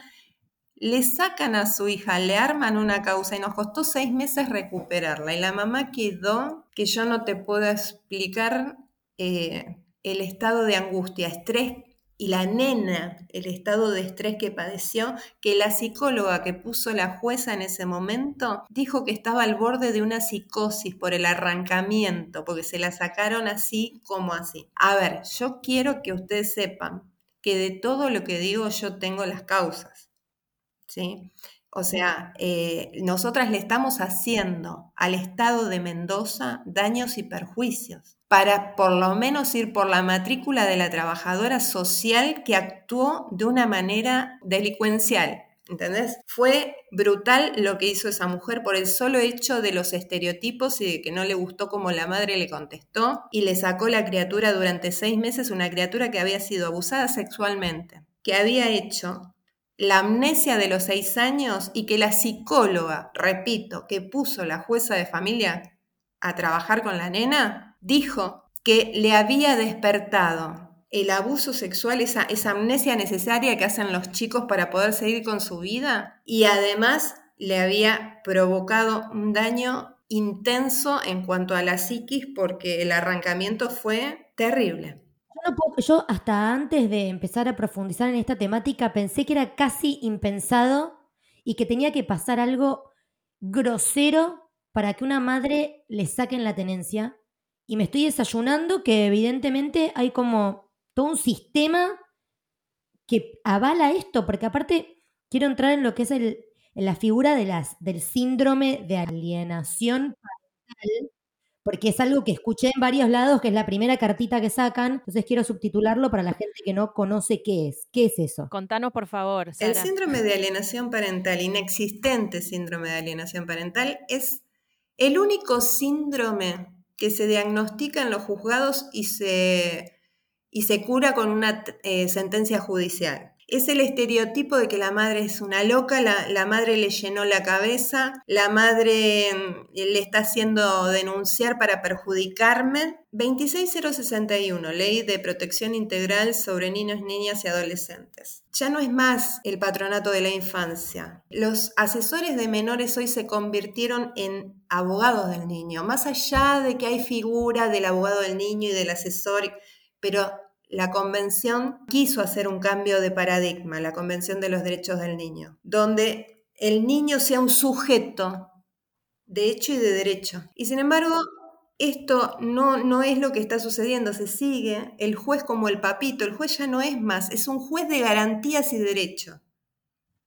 le sacan a su hija, le arman una causa y nos costó seis meses recuperarla. Y la mamá quedó, que yo no te puedo explicar eh, el estado de angustia, estrés y la nena, el estado de estrés que padeció, que la psicóloga que puso la jueza en ese momento dijo que estaba al borde de una psicosis por el arrancamiento, porque se la sacaron así como así. A ver, yo quiero que ustedes sepan que de todo lo que digo yo tengo las causas. ¿Sí? O sea, eh, nosotras le estamos haciendo al Estado de Mendoza daños y perjuicios para por lo menos ir por la matrícula de la trabajadora social que actuó de una manera delincuencial. ¿Entendés? Fue brutal lo que hizo esa mujer por el solo hecho de los estereotipos y de que no le gustó como la madre le contestó y le sacó la criatura durante seis meses, una criatura que había sido abusada sexualmente, que había hecho la amnesia de los seis años y que la psicóloga, repito, que puso la jueza de familia a trabajar con la nena, dijo que le había despertado el abuso sexual, esa, esa amnesia necesaria que hacen los chicos para poder seguir con su vida y además le había provocado un daño intenso en cuanto a la psiquis porque el arrancamiento fue terrible yo hasta antes de empezar a profundizar en esta temática pensé que era casi impensado y que tenía que pasar algo grosero para que una madre le saquen la tenencia. Y me estoy desayunando que evidentemente hay como todo un sistema que avala esto, porque aparte quiero entrar en lo que es el, la figura de las, del síndrome de alienación parental porque es algo que escuché en varios lados, que es la primera cartita que sacan, entonces quiero subtitularlo para la gente que no conoce qué es. ¿Qué es eso? Contanos, por favor. El síndrome de alienación parental, inexistente síndrome de alienación parental, es el único síndrome que se diagnostica en los juzgados y se, y se cura con una eh, sentencia judicial. Es el estereotipo de que la madre es una loca, la, madre le llenó la cabeza, la madre mm, le está haciendo denunciar para perjudicarme. 26061, Ley de Protección Integral sobre Niños, Niñas y Adolescentes. Ya no es más el patronato de la infancia. Los asesores de menores hoy se convirtieron en abogados del niño, más allá de que hay figura del abogado del niño y del asesor, pero la Convención quiso hacer un cambio de paradigma, la Convención de los Derechos del Niño, donde el niño sea un sujeto de hecho y de derecho. Y sin embargo, esto no, no es lo que está sucediendo, se sigue el juez como el papito, el juez ya no es más, es un juez de garantías y derechos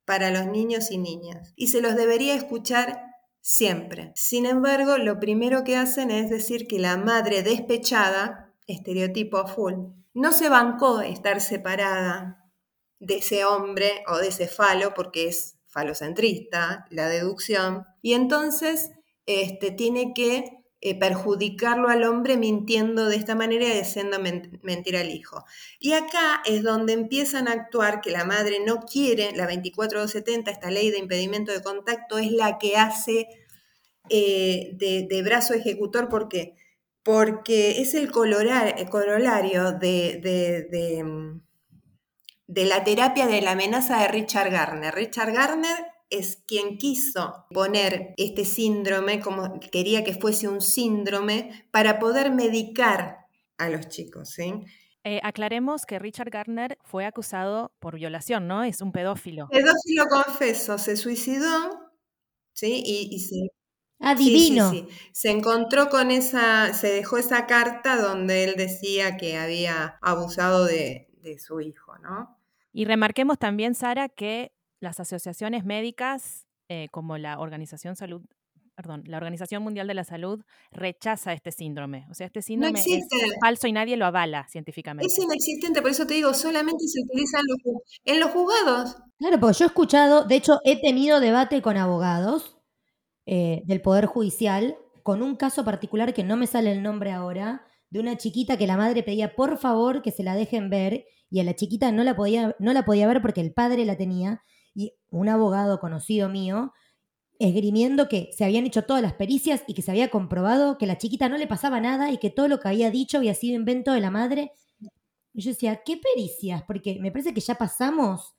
para los niños y niñas. Y se los debería escuchar siempre. Sin embargo, lo primero que hacen es decir que la madre despechada, estereotipo a full, no se bancó estar separada de ese hombre o de ese falo porque es falocentrista, la deducción, y entonces este, tiene que eh, perjudicarlo al hombre mintiendo de esta manera y haciendo mentir al hijo. Y acá es donde empiezan a actuar que la madre no quiere, la 24270, esta ley de impedimento de contacto, es la que hace eh, de, de, brazo ejecutor porque porque es el, corolario de, mm, de, la terapia de la amenaza de Richard Garner. Richard Garner es quien quiso poner este síndrome, como quería que fuese un síndrome, para poder medicar a los chicos. Eh, aclaremos que Richard Garner fue acusado por violación, ¿no? Es un pedófilo. Pedófilo confeso, se suicidó, ¿sí? Y, y se Adivino. Sí, Se encontró con esa, se dejó esa carta donde él decía que había abusado de, su hijo, ¿no? Y remarquemos también, Sara, que las asociaciones médicas, eh, como la Organización Salud, perdón, la Organización Mundial de la Salud, rechaza este síndrome. O sea, este síndrome es falso y nadie lo avala científicamente. Es inexistente, por eso te digo, solamente se utiliza en los juzgados. Claro, porque yo he escuchado, de hecho, he tenido debate con abogados eh, del Poder Judicial con un caso particular que no me sale el nombre ahora, de una chiquita que la madre pedía por favor que se la dejen ver y a la chiquita no la podía, no la podía ver porque el padre la tenía y un abogado conocido mío esgrimiendo que se habían hecho todas las pericias y que se había comprobado que la chiquita no le pasaba nada y que todo lo que había dicho había sido invento de la madre. Y yo decía, ¿qué pericias? Porque me parece que ya pasamos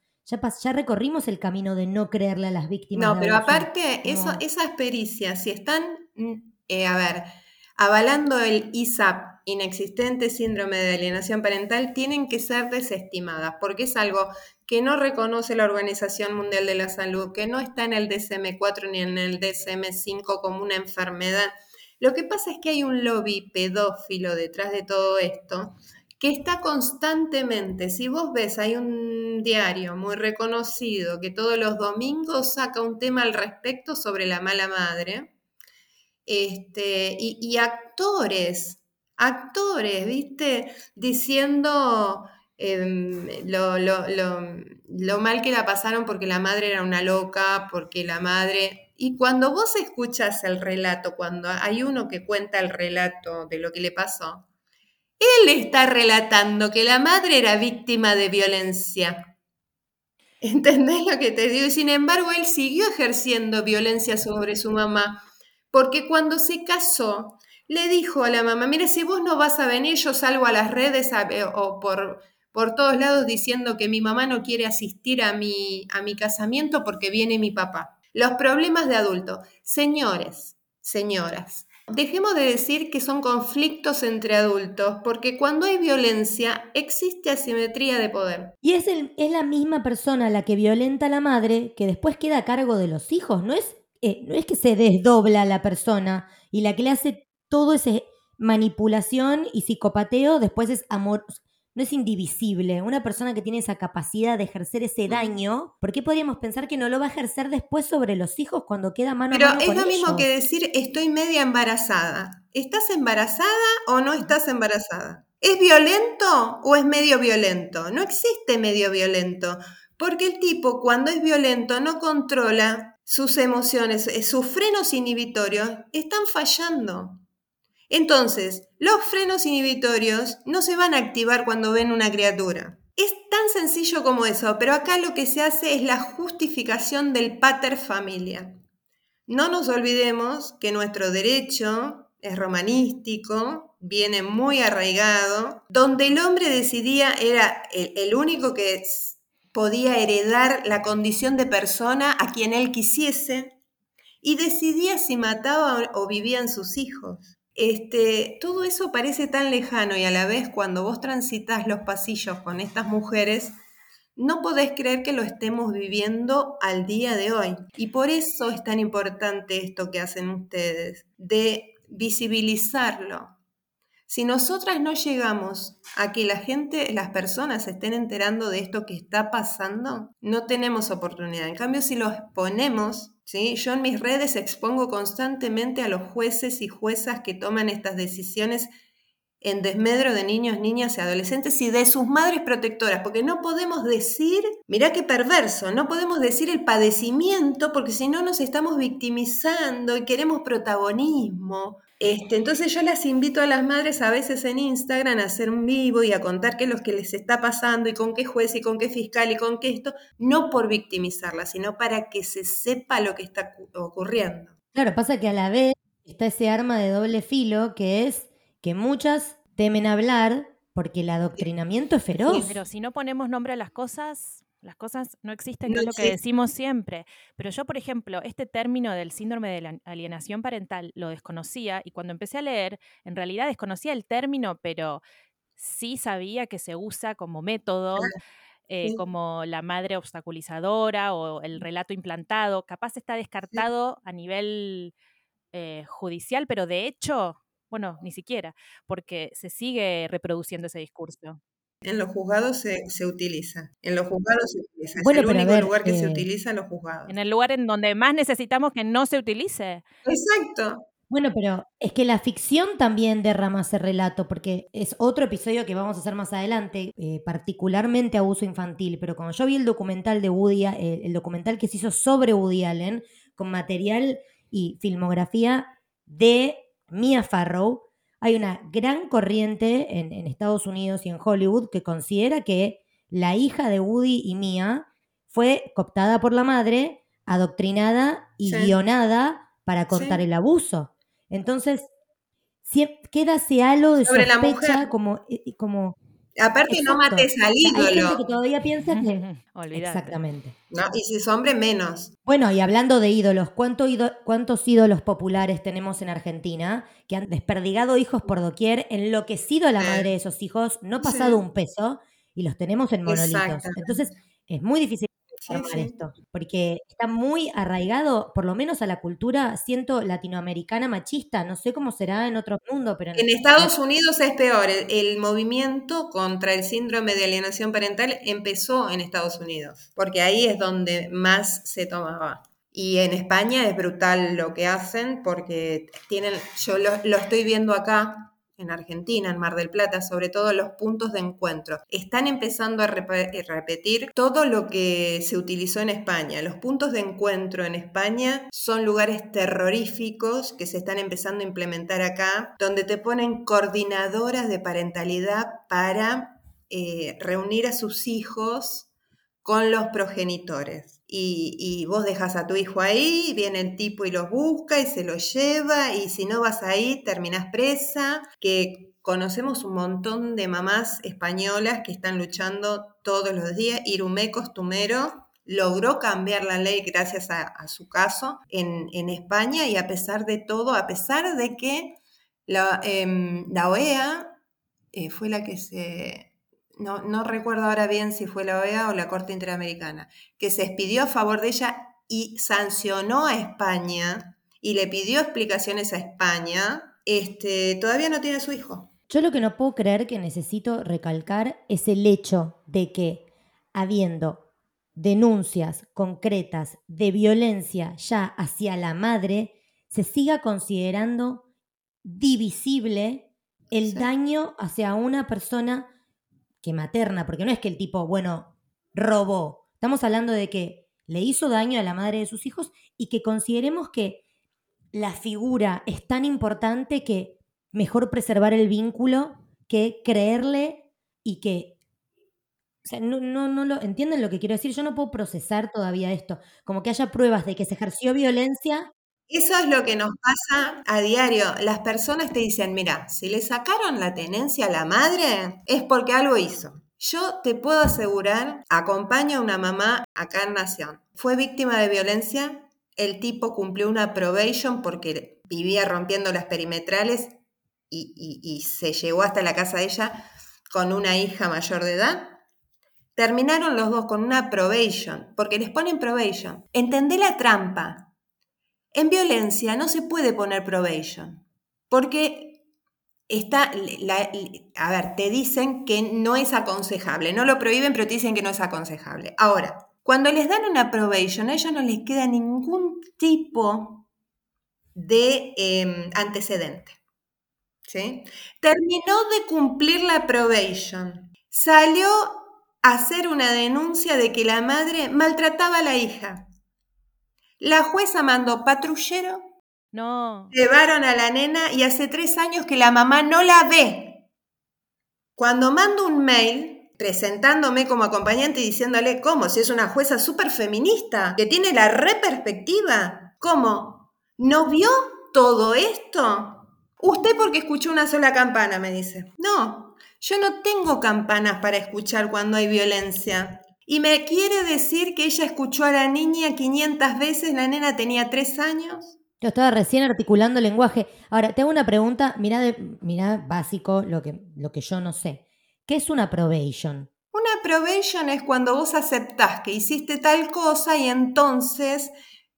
ya, recorrimos el camino de no creerle a las víctimas. No, pero aparte, eso, esas pericias, si están, mm, eh, a ver, avalando el ISAP, inexistente síndrome de alienación parental, tienen que ser desestimadas, porque es algo que no reconoce la Organización Mundial de la Salud, que no está en el DSM-4 ni en el DSM-5 como una enfermedad. Lo que pasa es que hay un lobby pedófilo detrás de todo esto, que está constantemente, si vos ves, hay un diario muy reconocido que todos los domingos saca un tema al respecto sobre la mala madre, este, y, actores, actores, ¿viste? Diciendo em, lo, mal que la pasaron porque la madre era una loca, porque la madre... Y cuando vos escuchas el relato, cuando hay uno que cuenta el relato de lo que le pasó, él está relatando que la madre era víctima de violencia. ¿Entendés lo que te digo? Y sin embargo, él siguió ejerciendo violencia sobre su mamá porque cuando se casó, le dijo a la mamá, mire, si vos no vas a venir, yo salgo a las redes o por, por todos lados diciendo que mi mamá no quiere asistir a mi, a mi casamiento porque viene mi papá. Los problemas de adulto. Señores, señoras, dejemos de decir que son conflictos entre adultos, porque cuando hay violencia existe asimetría de poder. Y es, es la misma persona la que violenta a la madre que después queda a cargo de los hijos, ¿no es eh, no es que se desdobla la persona y la que le hace todo ese manipulación y psicopateo después es amor, no es indivisible. Una persona que tiene esa capacidad de ejercer ese daño, ¿por qué podríamos pensar que no lo va a ejercer después sobre los hijos cuando queda mano Pero a mano es lo mismo que decir estoy media embarazada. ¿Estás embarazada o no estás embarazada? ¿Es violento o es medio violento? No existe medio violento, porque el tipo cuando es violento no controla sus emociones, eh, sus frenos inhibitorios están fallando. Entonces, los frenos inhibitorios no se van a activar cuando ven una criatura. Es tan sencillo como eso, pero acá lo que se hace es la justificación del pater familia. No nos olvidemos que nuestro derecho es romanístico, viene muy arraigado, donde el hombre decidía, era el, el único que podía heredar la condición de persona a quien él quisiese y decidía si mataba o vivían sus hijos. Este, todo eso parece tan lejano y a la vez cuando vos transitas los pasillos con estas mujeres, no podés creer que lo estemos viviendo al día de hoy. Y por eso es tan importante esto que hacen ustedes, de visibilizarlo, si nosotras no llegamos a que la gente, las personas se estén enterando de esto que está pasando, no tenemos oportunidad. En cambio, si lo exponemos, ¿sí? yo en mis redes expongo constantemente a los jueces y juezas que toman estas decisiones en desmedro de niños, niñas y adolescentes y de sus madres protectoras, porque no podemos decir, mirá qué perverso, no podemos decir el padecimiento, porque si no nos estamos victimizando y queremos protagonismo. Este, entonces yo las invito a las madres a veces en Instagram a hacer un vivo y a contar qué es lo que les está pasando y con qué juez y con qué fiscal y con qué esto, no por victimizarlas, sino para que se sepa lo que está ocurriendo. Claro, pasa que a la vez está ese arma de doble filo que es que muchas temen hablar porque el adoctrinamiento es feroz. Sí, pero si no ponemos nombre a las cosas, las cosas no existen, es lo que decimos siempre. Pero yo, por ejemplo, este término del síndrome de la alienación parental lo desconocía y cuando empecé a leer, en realidad desconocía el término, pero sí sabía que se usa como método. Eh, como la madre obstaculizadora o el relato implantado, capaz está descartado a nivel eh, judicial, pero de hecho, bueno, ni siquiera, porque se sigue reproduciendo ese discurso. En los juzgados se, utiliza. En los juzgados se utiliza. es el único lugar que se eh utiliza en los juzgados. En el lugar en donde más necesitamos que no se utilice. Exacto. Bueno, pero es que la ficción también derrama ese relato, porque es otro episodio que vamos a hacer más adelante, eh, particularmente abuso infantil. Pero cuando yo vi el documental de Woody, eh, el documental que se hizo sobre Woody Allen, con material y filmografía de Mia Farrow, hay una gran corriente en, Estados Unidos y en Hollywood que considera que la hija de Woody y Mia fue cooptada por la madre, adoctrinada y guionada para contar el abuso. Entonces, queda ese halo de sospecha como, como Aparte no mates al ídolo. hay gente que todavía piensa que... Exactamente. ¿no? Y si es hombre, menos. Bueno, y hablando de ídolos, ¿cuántos ídolos populares tenemos en Argentina que han desperdigado hijos por doquier, enloquecido a la madre de esos hijos, no pasado un peso, y los tenemos en monolitos? Entonces, es muy difícil esto, porque está muy arraigado, por lo menos a la cultura, siento, latinoamericana machista. No sé cómo será en otro mundo, pero... En, Estados Unidos es peor. El, movimiento contra el síndrome de alienación parental empezó en Estados Unidos, porque ahí es donde más se tomaba. Y en España es brutal lo que hacen porque tienen, yo lo estoy viendo acá, en Argentina, en Mar del Plata, sobre todo los puntos de encuentro. Están empezando a eh, repetir todo lo que se utilizó en España. Los puntos de encuentro en España son lugares terroríficos que se están empezando a implementar acá, donde te ponen coordinadoras de parentalidad para eh, reunir a sus hijos con los progenitores y, vos dejas a tu hijo ahí, viene el tipo y los busca y se los lleva y si no vas ahí terminas presa, que conocemos un montón de mamás españolas que están luchando todos los días. Irumé Costumero logró cambiar la ley gracias a, su caso en, España y a pesar de todo, a pesar de que la, em, la OEA eh, fue la que se no, recuerdo ahora bien si fue la OEA o la Corte Interamericana, que se expidió a favor de ella y sancionó a España y le pidió explicaciones a España, este, todavía no tiene a su hijo. Yo lo que no puedo creer que necesito recalcar es el hecho de que, habiendo denuncias concretas de violencia ya hacia la madre, se siga considerando divisible el daño hacia una persona que materna, porque no es que el tipo, bueno, robó. Estamos hablando de que le hizo daño a la madre de sus hijos y que consideremos que la figura es tan importante que mejor preservar el vínculo que creerle y que... O sea, no, no, no lo... ¿Entienden lo que quiero decir? Yo no puedo procesar todavía esto. Como que haya pruebas de que se ejerció violencia eso es lo que nos pasa a diario. Las personas te dicen, mira, si le sacaron la tenencia a la madre es porque algo hizo. Yo te puedo asegurar, acompaño a una mamá acá en Nación. Fue víctima de violencia, el tipo cumplió una probation porque vivía rompiendo las perimetrales y, y se llegó hasta la casa de ella con una hija mayor de edad. Terminaron los dos con una probation, porque les ponen probation. Entendé la trampa. En violencia no se puede poner probation, porque está, a ver, te dicen que no es aconsejable, no lo prohíben, pero te dicen que no es aconsejable. Ahora, cuando les dan una probation, a ellos no les queda ningún tipo de em, antecedente. Terminó de cumplir la probation, salió a hacer una denuncia de que la madre maltrataba a la hija. La jueza mandó patrullero. No. Llevaron a la nena y hace tres años que la mamá no la ve. Cuando mando un mail presentándome como acompañante y diciéndole, ¿cómo? Si es una jueza súper feminista, que tiene la reperspectiva. ¿Cómo? ¿No vio todo esto? Usted porque escuchó una sola campana, me dice. No, yo no tengo campanas para escuchar cuando hay violencia. Y me quiere decir que ella escuchó a la niña 500 veces, la nena tenía 3 años. Yo estaba recién articulando el lenguaje. Ahora, tengo una pregunta, mira, de, básico, lo que, lo que yo no sé. ¿Qué es una probation? Una probation es cuando vos aceptás que hiciste tal cosa y entonces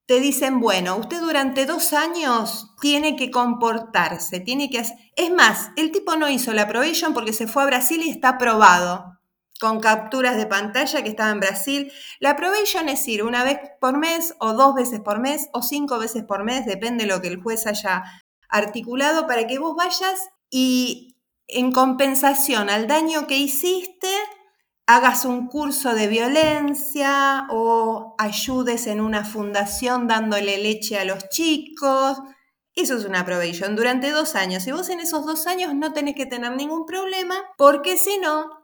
te dicen, bueno, usted durante dos años tiene que comportarse, tiene que hacer... Es más, el tipo no hizo la probation porque se fue a Brasil y está aprobado con capturas de pantalla que estaba en Brasil. La probation es ir una vez por mes o dos veces por mes o cinco veces por mes, depende de lo que el juez haya articulado, para que vos vayas y en compensación al daño que hiciste, hagas un curso de violencia o ayudes en una fundación dándole leche a los chicos. Eso es una probation durante dos años. Y vos en esos dos años no tenés que tener ningún problema porque si no,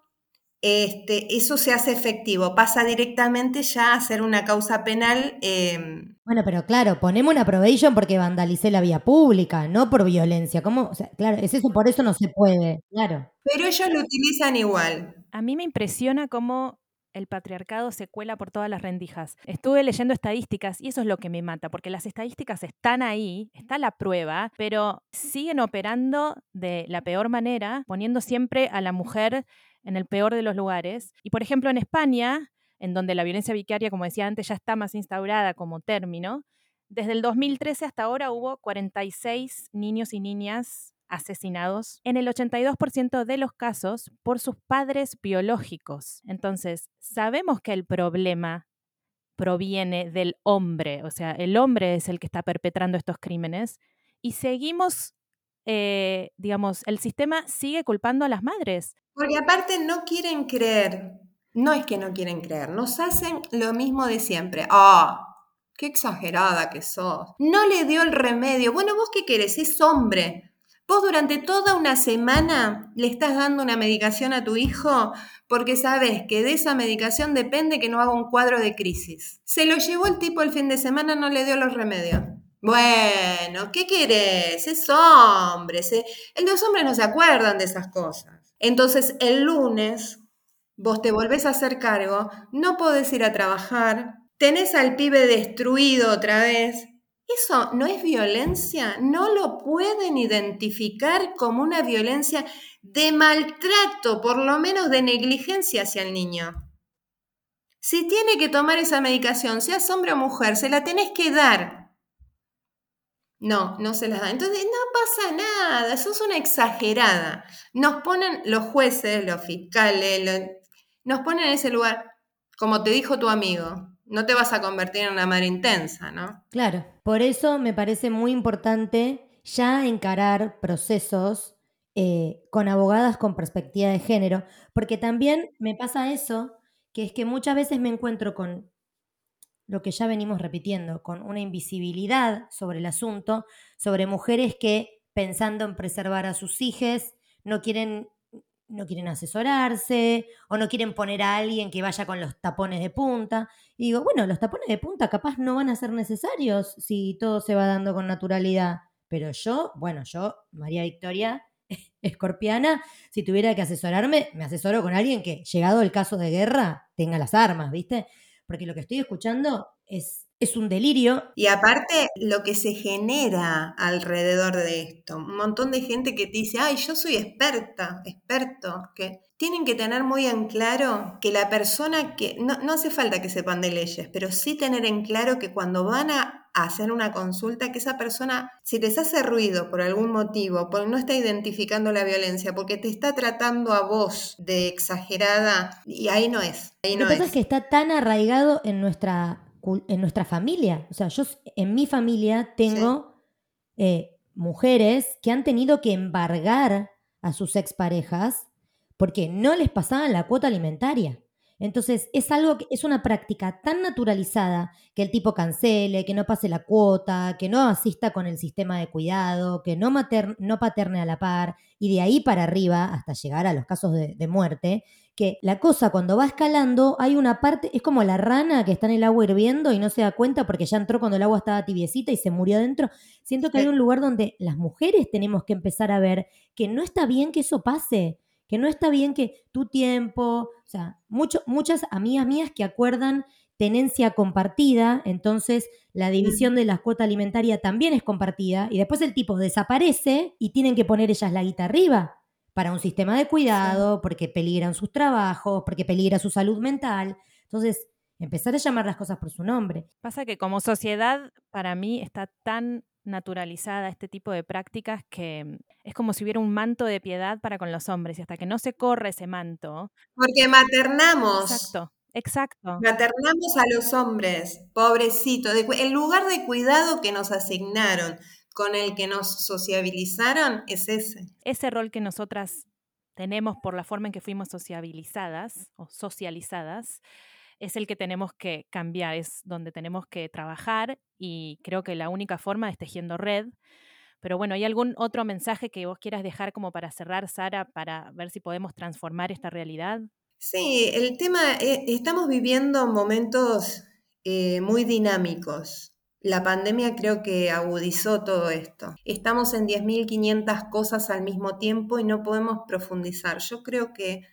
este, eso se hace efectivo, pasa directamente ya a ser una causa penal. Em, bueno, pero claro, ponemos una probation porque vandalicé la vía pública, no por violencia. ¿Cómo? claro, es eso, por eso no se puede, claro. Pero ellos lo utilizan igual. A mí me impresiona cómo el patriarcado se cuela por todas las rendijas. Estuve leyendo estadísticas y eso es lo que me mata, porque las estadísticas están ahí, está la prueba, pero siguen operando de la peor manera, poniendo siempre a la mujer en el peor de los lugares. Y por ejemplo, en España, en donde la violencia vicaria, como decía antes, ya está más instaurada como término, desde el 2013 hasta ahora hubo 46 niños y niñas asesinados en el 82% de los casos por sus padres biológicos. Entonces, sabemos que el problema proviene del hombre, o sea, el hombre es el que está perpetrando estos crímenes y seguimos, eh, digamos, el sistema sigue culpando a las madres. Porque aparte no quieren creer, no es que no quieren creer, nos hacen lo mismo de siempre. Ah, qué exagerada que sos. No le dio el remedio. Bueno, vos qué querés, es hombre. Vos durante toda una semana le estás dando una medicación a tu hijo porque sabes que de esa medicación depende que no haga un cuadro de crisis. Se lo llevó el tipo el fin de semana, no le dio los remedios. Bueno, ¿qué querés? Es hombre. Los hombres no se acuerdan de esas cosas. Entonces, el lunes, vos te volvés a hacer cargo, no podés ir a trabajar, tenés al pibe destruido otra vez, eso no es violencia, no lo pueden identificar como una violencia de maltrato, por lo menos de negligencia hacia el niño. Si tiene que tomar esa medicación, seas hombre o mujer, se la tenés que dar. No, no se la da. Entonces, no pasa nada, eso es una exagerada. Nos ponen los jueces, los fiscales, nos ponen en ese lugar, como te dijo tu amigo, no te vas a convertir en una madre intensa, ¿no? Claro, por eso me parece muy importante ya encarar procesos eh, con abogadas con perspectiva de género, porque también me pasa eso, que es que muchas veces me encuentro con lo que ya venimos repitiendo, con una invisibilidad sobre el asunto, sobre mujeres que pensando en preservar a sus hijos, no quieren no quieren asesorarse o no quieren poner a alguien que vaya con los tapones de punta. Y digo, bueno, los tapones de punta capaz no van a ser necesarios si todo se va dando con naturalidad. Pero yo, bueno, yo, María Victoria, escorpiana, si tuviera que asesorarme, me asesoro con alguien que, llegado el caso de guerra, tenga las armas, ¿viste? Porque lo que estoy escuchando es es un delirio. Y aparte, lo que se genera alrededor de esto, un montón de gente que te dice, ay, yo soy experta, experto, que tienen que tener muy en claro que la persona que, no, no hace falta que sepan de leyes, pero sí tener en claro que cuando van a hacer una consulta, que esa persona, si les hace ruido por algún motivo, porque no está identificando la violencia, porque te está tratando a vos de exagerada, y ahí no es. Ahí Lo que pasa es que está tan arraigado en nuestra en nuestra familia. O sea, yo en mi familia tengo eh, mujeres que han tenido que embargar a sus exparejas porque no les pasaban la cuota alimentaria. Entonces, es algo que es una práctica tan naturalizada que el tipo cancele, que no pase la cuota, que no asista con el sistema de cuidado, que no, no paterne a la par, y de ahí para arriba, hasta llegar a los casos de, de muerte, que la cosa cuando va escalando hay una parte, es como la rana que está en el agua hirviendo y no se da cuenta porque ya entró cuando el agua estaba tibiecita y se murió adentro. Siento que hay un lugar donde las mujeres tenemos que empezar a ver que no está bien que eso pase, que no está bien que tu tiempo, o sea, muchas amigas mías que acuerdan tenencia compartida, entonces la división de la cuota alimentaria también es compartida y después el tipo desaparece y tienen que poner ellas la guita arriba para un sistema de cuidado, porque peligran sus trabajos, porque peligra su salud mental. Entonces, empezar a llamar las cosas por su nombre. Pasa que como sociedad, para mí, está tan naturalizada este tipo de prácticas que es como si hubiera un manto de piedad para con los hombres y hasta que no se corre ese manto. Porque maternamos. Exacto. Exacto. Maternamos a los hombres, pobrecito, el lugar de cuidado que nos asignaron con el que nos sociabilizaron es ese. Ese rol que nosotras tenemos por la forma en que fuimos sociabilizadas o socializadas es el que tenemos que cambiar, es donde tenemos que trabajar y creo que la única forma es tejiendo red. Pero bueno, ¿hay algún otro mensaje que vos quieras dejar como para cerrar, Sara, para ver si podemos transformar esta realidad? Sí, el tema, eh, estamos viviendo momentos eh, muy dinámicos. La pandemia creo que agudizó todo esto. Estamos en 10.500 cosas al mismo tiempo y no podemos profundizar. Yo creo que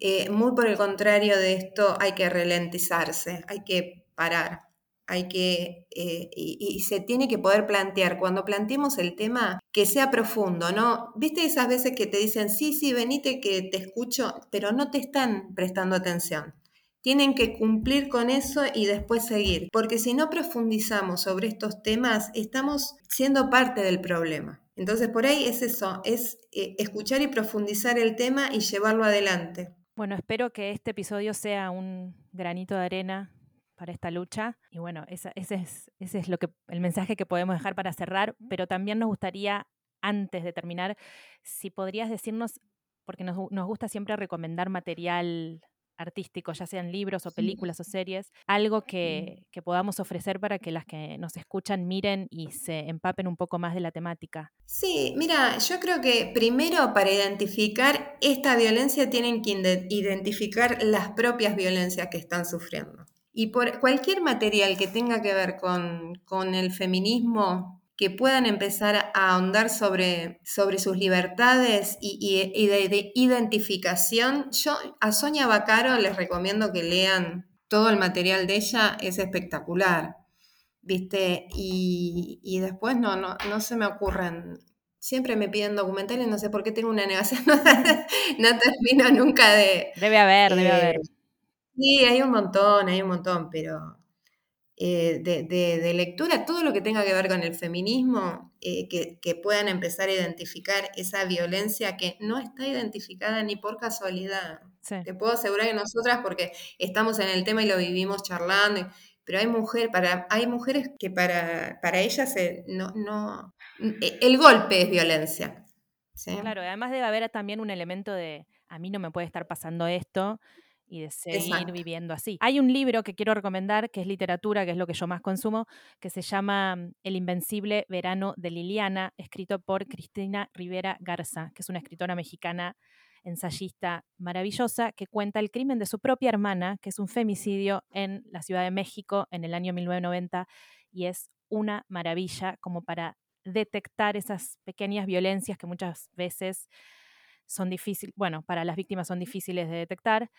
eh, muy por el contrario de esto hay que ralentizarse, hay que parar hay que, eh, y, se tiene que poder plantear, cuando planteemos el tema, que sea profundo, ¿no? ¿Viste esas veces que te dicen, sí, sí, venite que te escucho, pero no te están prestando atención? Tienen que cumplir con eso y después seguir, porque si no profundizamos sobre estos temas, estamos siendo parte del problema. Entonces, por ahí es eso, es eh, escuchar y profundizar el tema y llevarlo adelante. Bueno, espero que este episodio sea un granito de arena para esta lucha. Y bueno, ese, es, ese es lo que, el mensaje que podemos dejar para cerrar, pero también nos gustaría, antes de terminar, si podrías decirnos, porque nos, gusta siempre recomendar material artístico, ya sean libros o películas o series, algo que, que, podamos ofrecer para que las que nos escuchan miren y se empapen un poco más de la temática. Sí, mira, yo creo que primero para identificar esta violencia tienen que identificar las propias violencias que están sufriendo. Y por cualquier material que tenga que ver con, el feminismo, que puedan empezar a ahondar sobre, sobre sus libertades y, de, identificación, yo a Sonia Bacaro les recomiendo que lean todo el material de ella, es espectacular. ¿Viste? Y, después no, no, no se me ocurren siempre me piden documentales, no sé por qué tengo una negación, no, termino nunca de... Debe haber, debe haber. Eh, Sí, hay un montón, hay un montón, pero eh, de, lectura, todo lo que tenga que ver con el feminismo, eh, que, puedan empezar a identificar esa violencia que no está identificada ni por casualidad. Te puedo asegurar que nosotras, porque estamos en el tema y lo vivimos charlando, pero hay, mujer, para, hay mujeres que para, para ellas no, no, e, el golpe es violencia. Claro, además debe haber también un elemento de, a mí no me puede estar pasando esto, y de seguir viviendo así. Hay un libro que quiero recomendar, que es literatura, que es lo que yo más consumo, que se llama mm, El Invencible Verano de Liliana, escrito por Cristina Rivera Garza, que es una escritora mexicana ensayista maravillosa que cuenta el crimen de su propia hermana, que es un femicidio en la Ciudad de México en el año 1990 y es una maravilla como para detectar esas pequeñas violencias que muchas veces son difíciles, bueno, para las víctimas son difíciles de detectar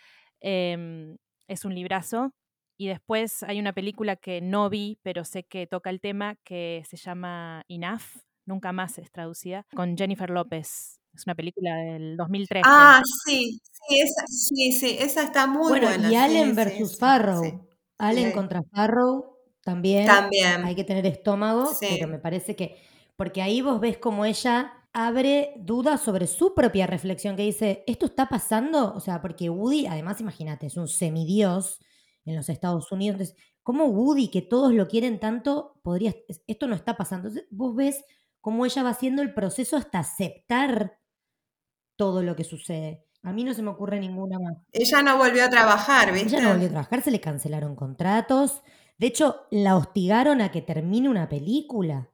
Em, es un librazo. Y después hay una película que no vi, pero sé que toca el tema, que se llama Enough, nunca más es traducida, con Jennifer López. Es una película del 2013. Ah, sí, sí, esa, sí, sí, esa está muy buena. Y Allen versus Farrow. Allen contra Farrow también. También. Hay que tener estómago, pero me parece que. Porque ahí vos ves como ella abre dudas sobre su propia reflexión, que dice, ¿esto está pasando? O sea, porque Woody, además, imagínate, es un semidios en los Estados Unidos. Entonces, ¿cómo Woody, que todos lo quieren tanto, podría, esto no está pasando? Entonces, vos ves cómo ella va haciendo el proceso hasta aceptar todo lo que sucede. A mí no se me ocurre ninguna más. Ella no volvió a trabajar, ¿viste? Ella no volvió a trabajar, se le cancelaron contratos. De hecho, la hostigaron a que termine una película.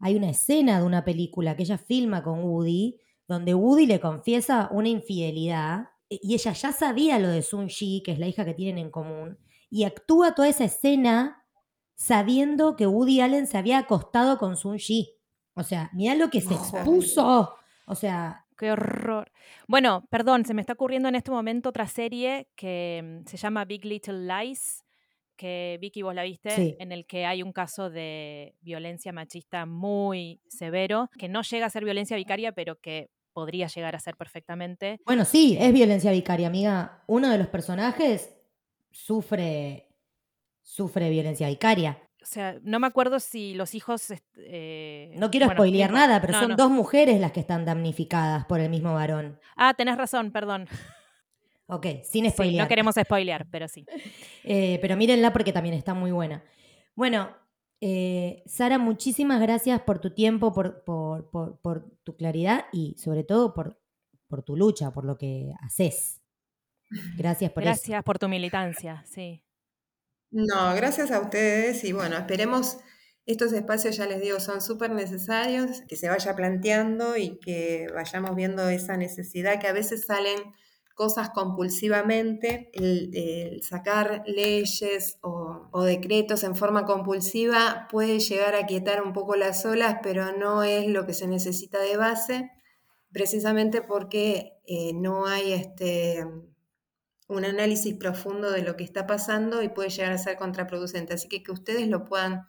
Hay una escena de una película que ella filma con Woody, donde Woody le confiesa una infidelidad e, y ella ya sabía lo de Sun Ji, que es la hija que tienen en común, y actúa toda esa escena sabiendo que Woody Allen se había acostado con Sun Ji. O sea, mira lo que se expuso. O sea. Qué horror. Bueno, perdón, se me está ocurriendo en este momento otra serie que mm, se llama Big Little Lies, que Vicky vos la viste, en el que hay un caso de violencia machista muy severo, que no llega a ser violencia vicaria, pero que podría llegar a ser perfectamente. Bueno, sí, es violencia vicaria, amiga. Uno de los personajes sufre, sufre violencia vicaria. O sea, no me acuerdo si los hijos... Eh, no quiero spoilear nada, pero son dos mujeres las que están damnificadas por el mismo varón. Ah, tenés razón, perdón. Ok, sin spoilear. no queremos spoilear, pero sí. Eh, pero mírenla porque también está muy buena. Bueno, eh, Sara, muchísimas gracias por tu tiempo, por, por, tu claridad y sobre todo por, por tu lucha, por lo que haces. Gracias por gracias Gracias por tu militancia, sí. No, gracias a ustedes y bueno, esperemos, estos espacios ya les digo, son súper necesarios, que se vaya planteando y que vayamos viendo esa necesidad que a veces salen cosas compulsivamente, el, sacar leyes o, o, decretos en forma compulsiva puede llegar a quietar un poco las olas, pero no es lo que se necesita de base, precisamente porque eh, no hay este, un análisis profundo de lo que está pasando y puede llegar a ser contraproducente. Así que que ustedes lo puedan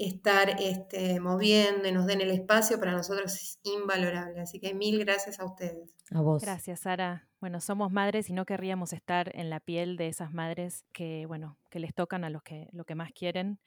estar este, moviendo y nos den el espacio para nosotros es invalorable. Así que mil gracias a ustedes. A vos. Gracias, Sara. Bueno, somos madres y no querríamos estar en la piel de esas madres que, bueno, que les tocan a los que, lo que más quieren.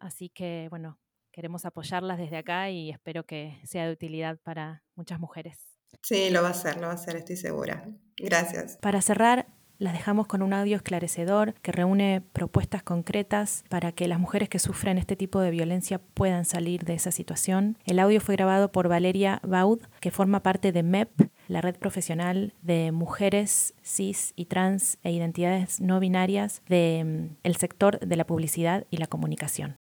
Así que, bueno, queremos apoyarlas desde acá y espero que sea de utilidad para muchas mujeres. Sí, lo va a hacer, lo va a hacer, estoy segura. Gracias. Para cerrar, las dejamos con un audio esclarecedor que reúne propuestas concretas para que las mujeres que sufren este tipo de violencia puedan salir de esa situación. El audio fue grabado por Valeria Baud, que forma parte de MEP, la red profesional de mujeres cis y trans e identidades no binarias del mm, sector de la publicidad y la comunicación.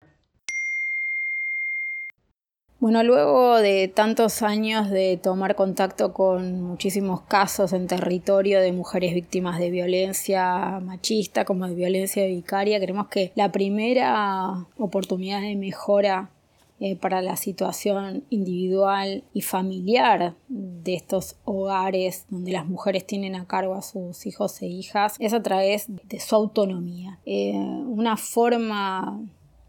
Bueno, luego de tantos años de tomar contacto con muchísimos casos en territorio de mujeres víctimas de violencia machista como de violencia vicaria, creemos que la primera oportunidad de mejora eh, para la situación individual y familiar de estos hogares donde las mujeres tienen a cargo a sus hijos e hijas es a través de su autonomía. Eh, una forma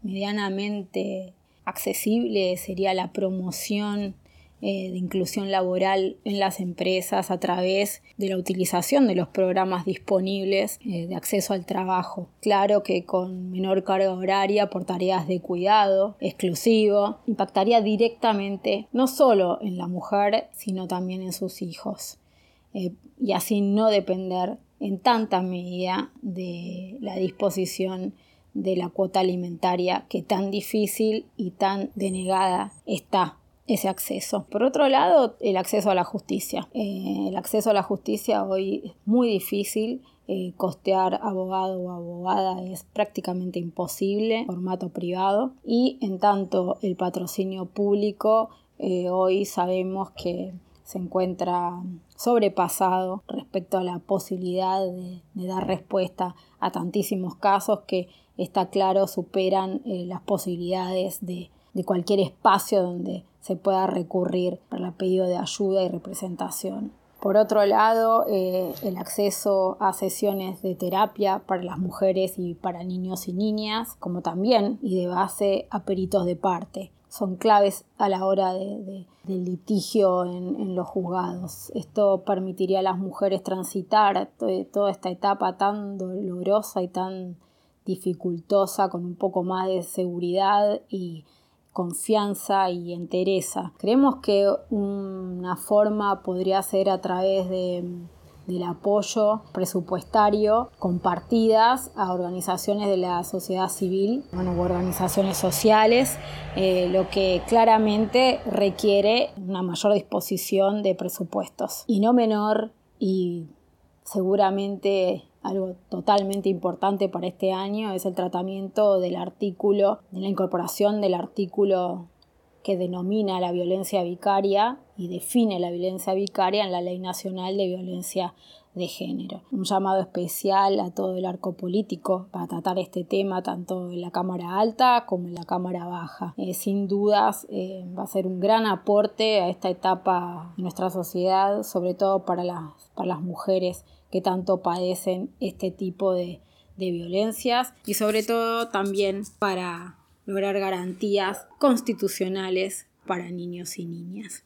medianamente accesible sería la promoción eh, de inclusión laboral en las empresas a través de la utilización de los programas disponibles eh, de acceso al trabajo. Claro que con menor carga horaria por tareas de cuidado exclusivo impactaría directamente no solo en la mujer, sino también en sus hijos. Eh, y así no depender en tanta medida de la disposición de la cuota alimentaria que tan difícil y tan denegada está ese acceso. Por otro lado, el acceso a la justicia. Eh, el acceso a la justicia hoy es muy difícil. Eh, costear abogado o abogada es prácticamente imposible, formato privado. Y en tanto el patrocinio público, eh, hoy sabemos que se encuentra sobrepasado respecto a la posibilidad de, de dar respuesta a tantísimos casos que está claro, superan eh, las posibilidades de, cualquier espacio donde se pueda recurrir para el pedido de ayuda y representación. Por otro lado, eh, el acceso a sesiones de terapia para las mujeres y para niños y niñas, como también y de base a peritos de parte. Son claves a la hora del litigio en, en, los juzgados. Esto permitiría a las mujeres transitar toda esta etapa tan dolorosa y tan dificultosa, con un poco más de seguridad y confianza y entereza. Creemos que una forma podría ser a través de, del apoyo presupuestario compartidas a organizaciones de la sociedad civil bueno, u organizaciones sociales, eh, lo que claramente requiere una mayor disposición de presupuestos y no menor y seguramente algo totalmente importante para este año es el tratamiento del artículo, de la incorporación del artículo que denomina la violencia vicaria y define la violencia vicaria en la Ley Nacional de Violencia de Género. Un llamado especial a todo el arco político para tratar este tema tanto en la Cámara Alta como en la Cámara Baja. Eh, sin dudas eh, va a ser un gran aporte a esta etapa de nuestra sociedad, sobre todo para las, para las mujeres que tanto padecen este tipo de, de violencias y sobre todo también para lograr garantías constitucionales para niños y niñas.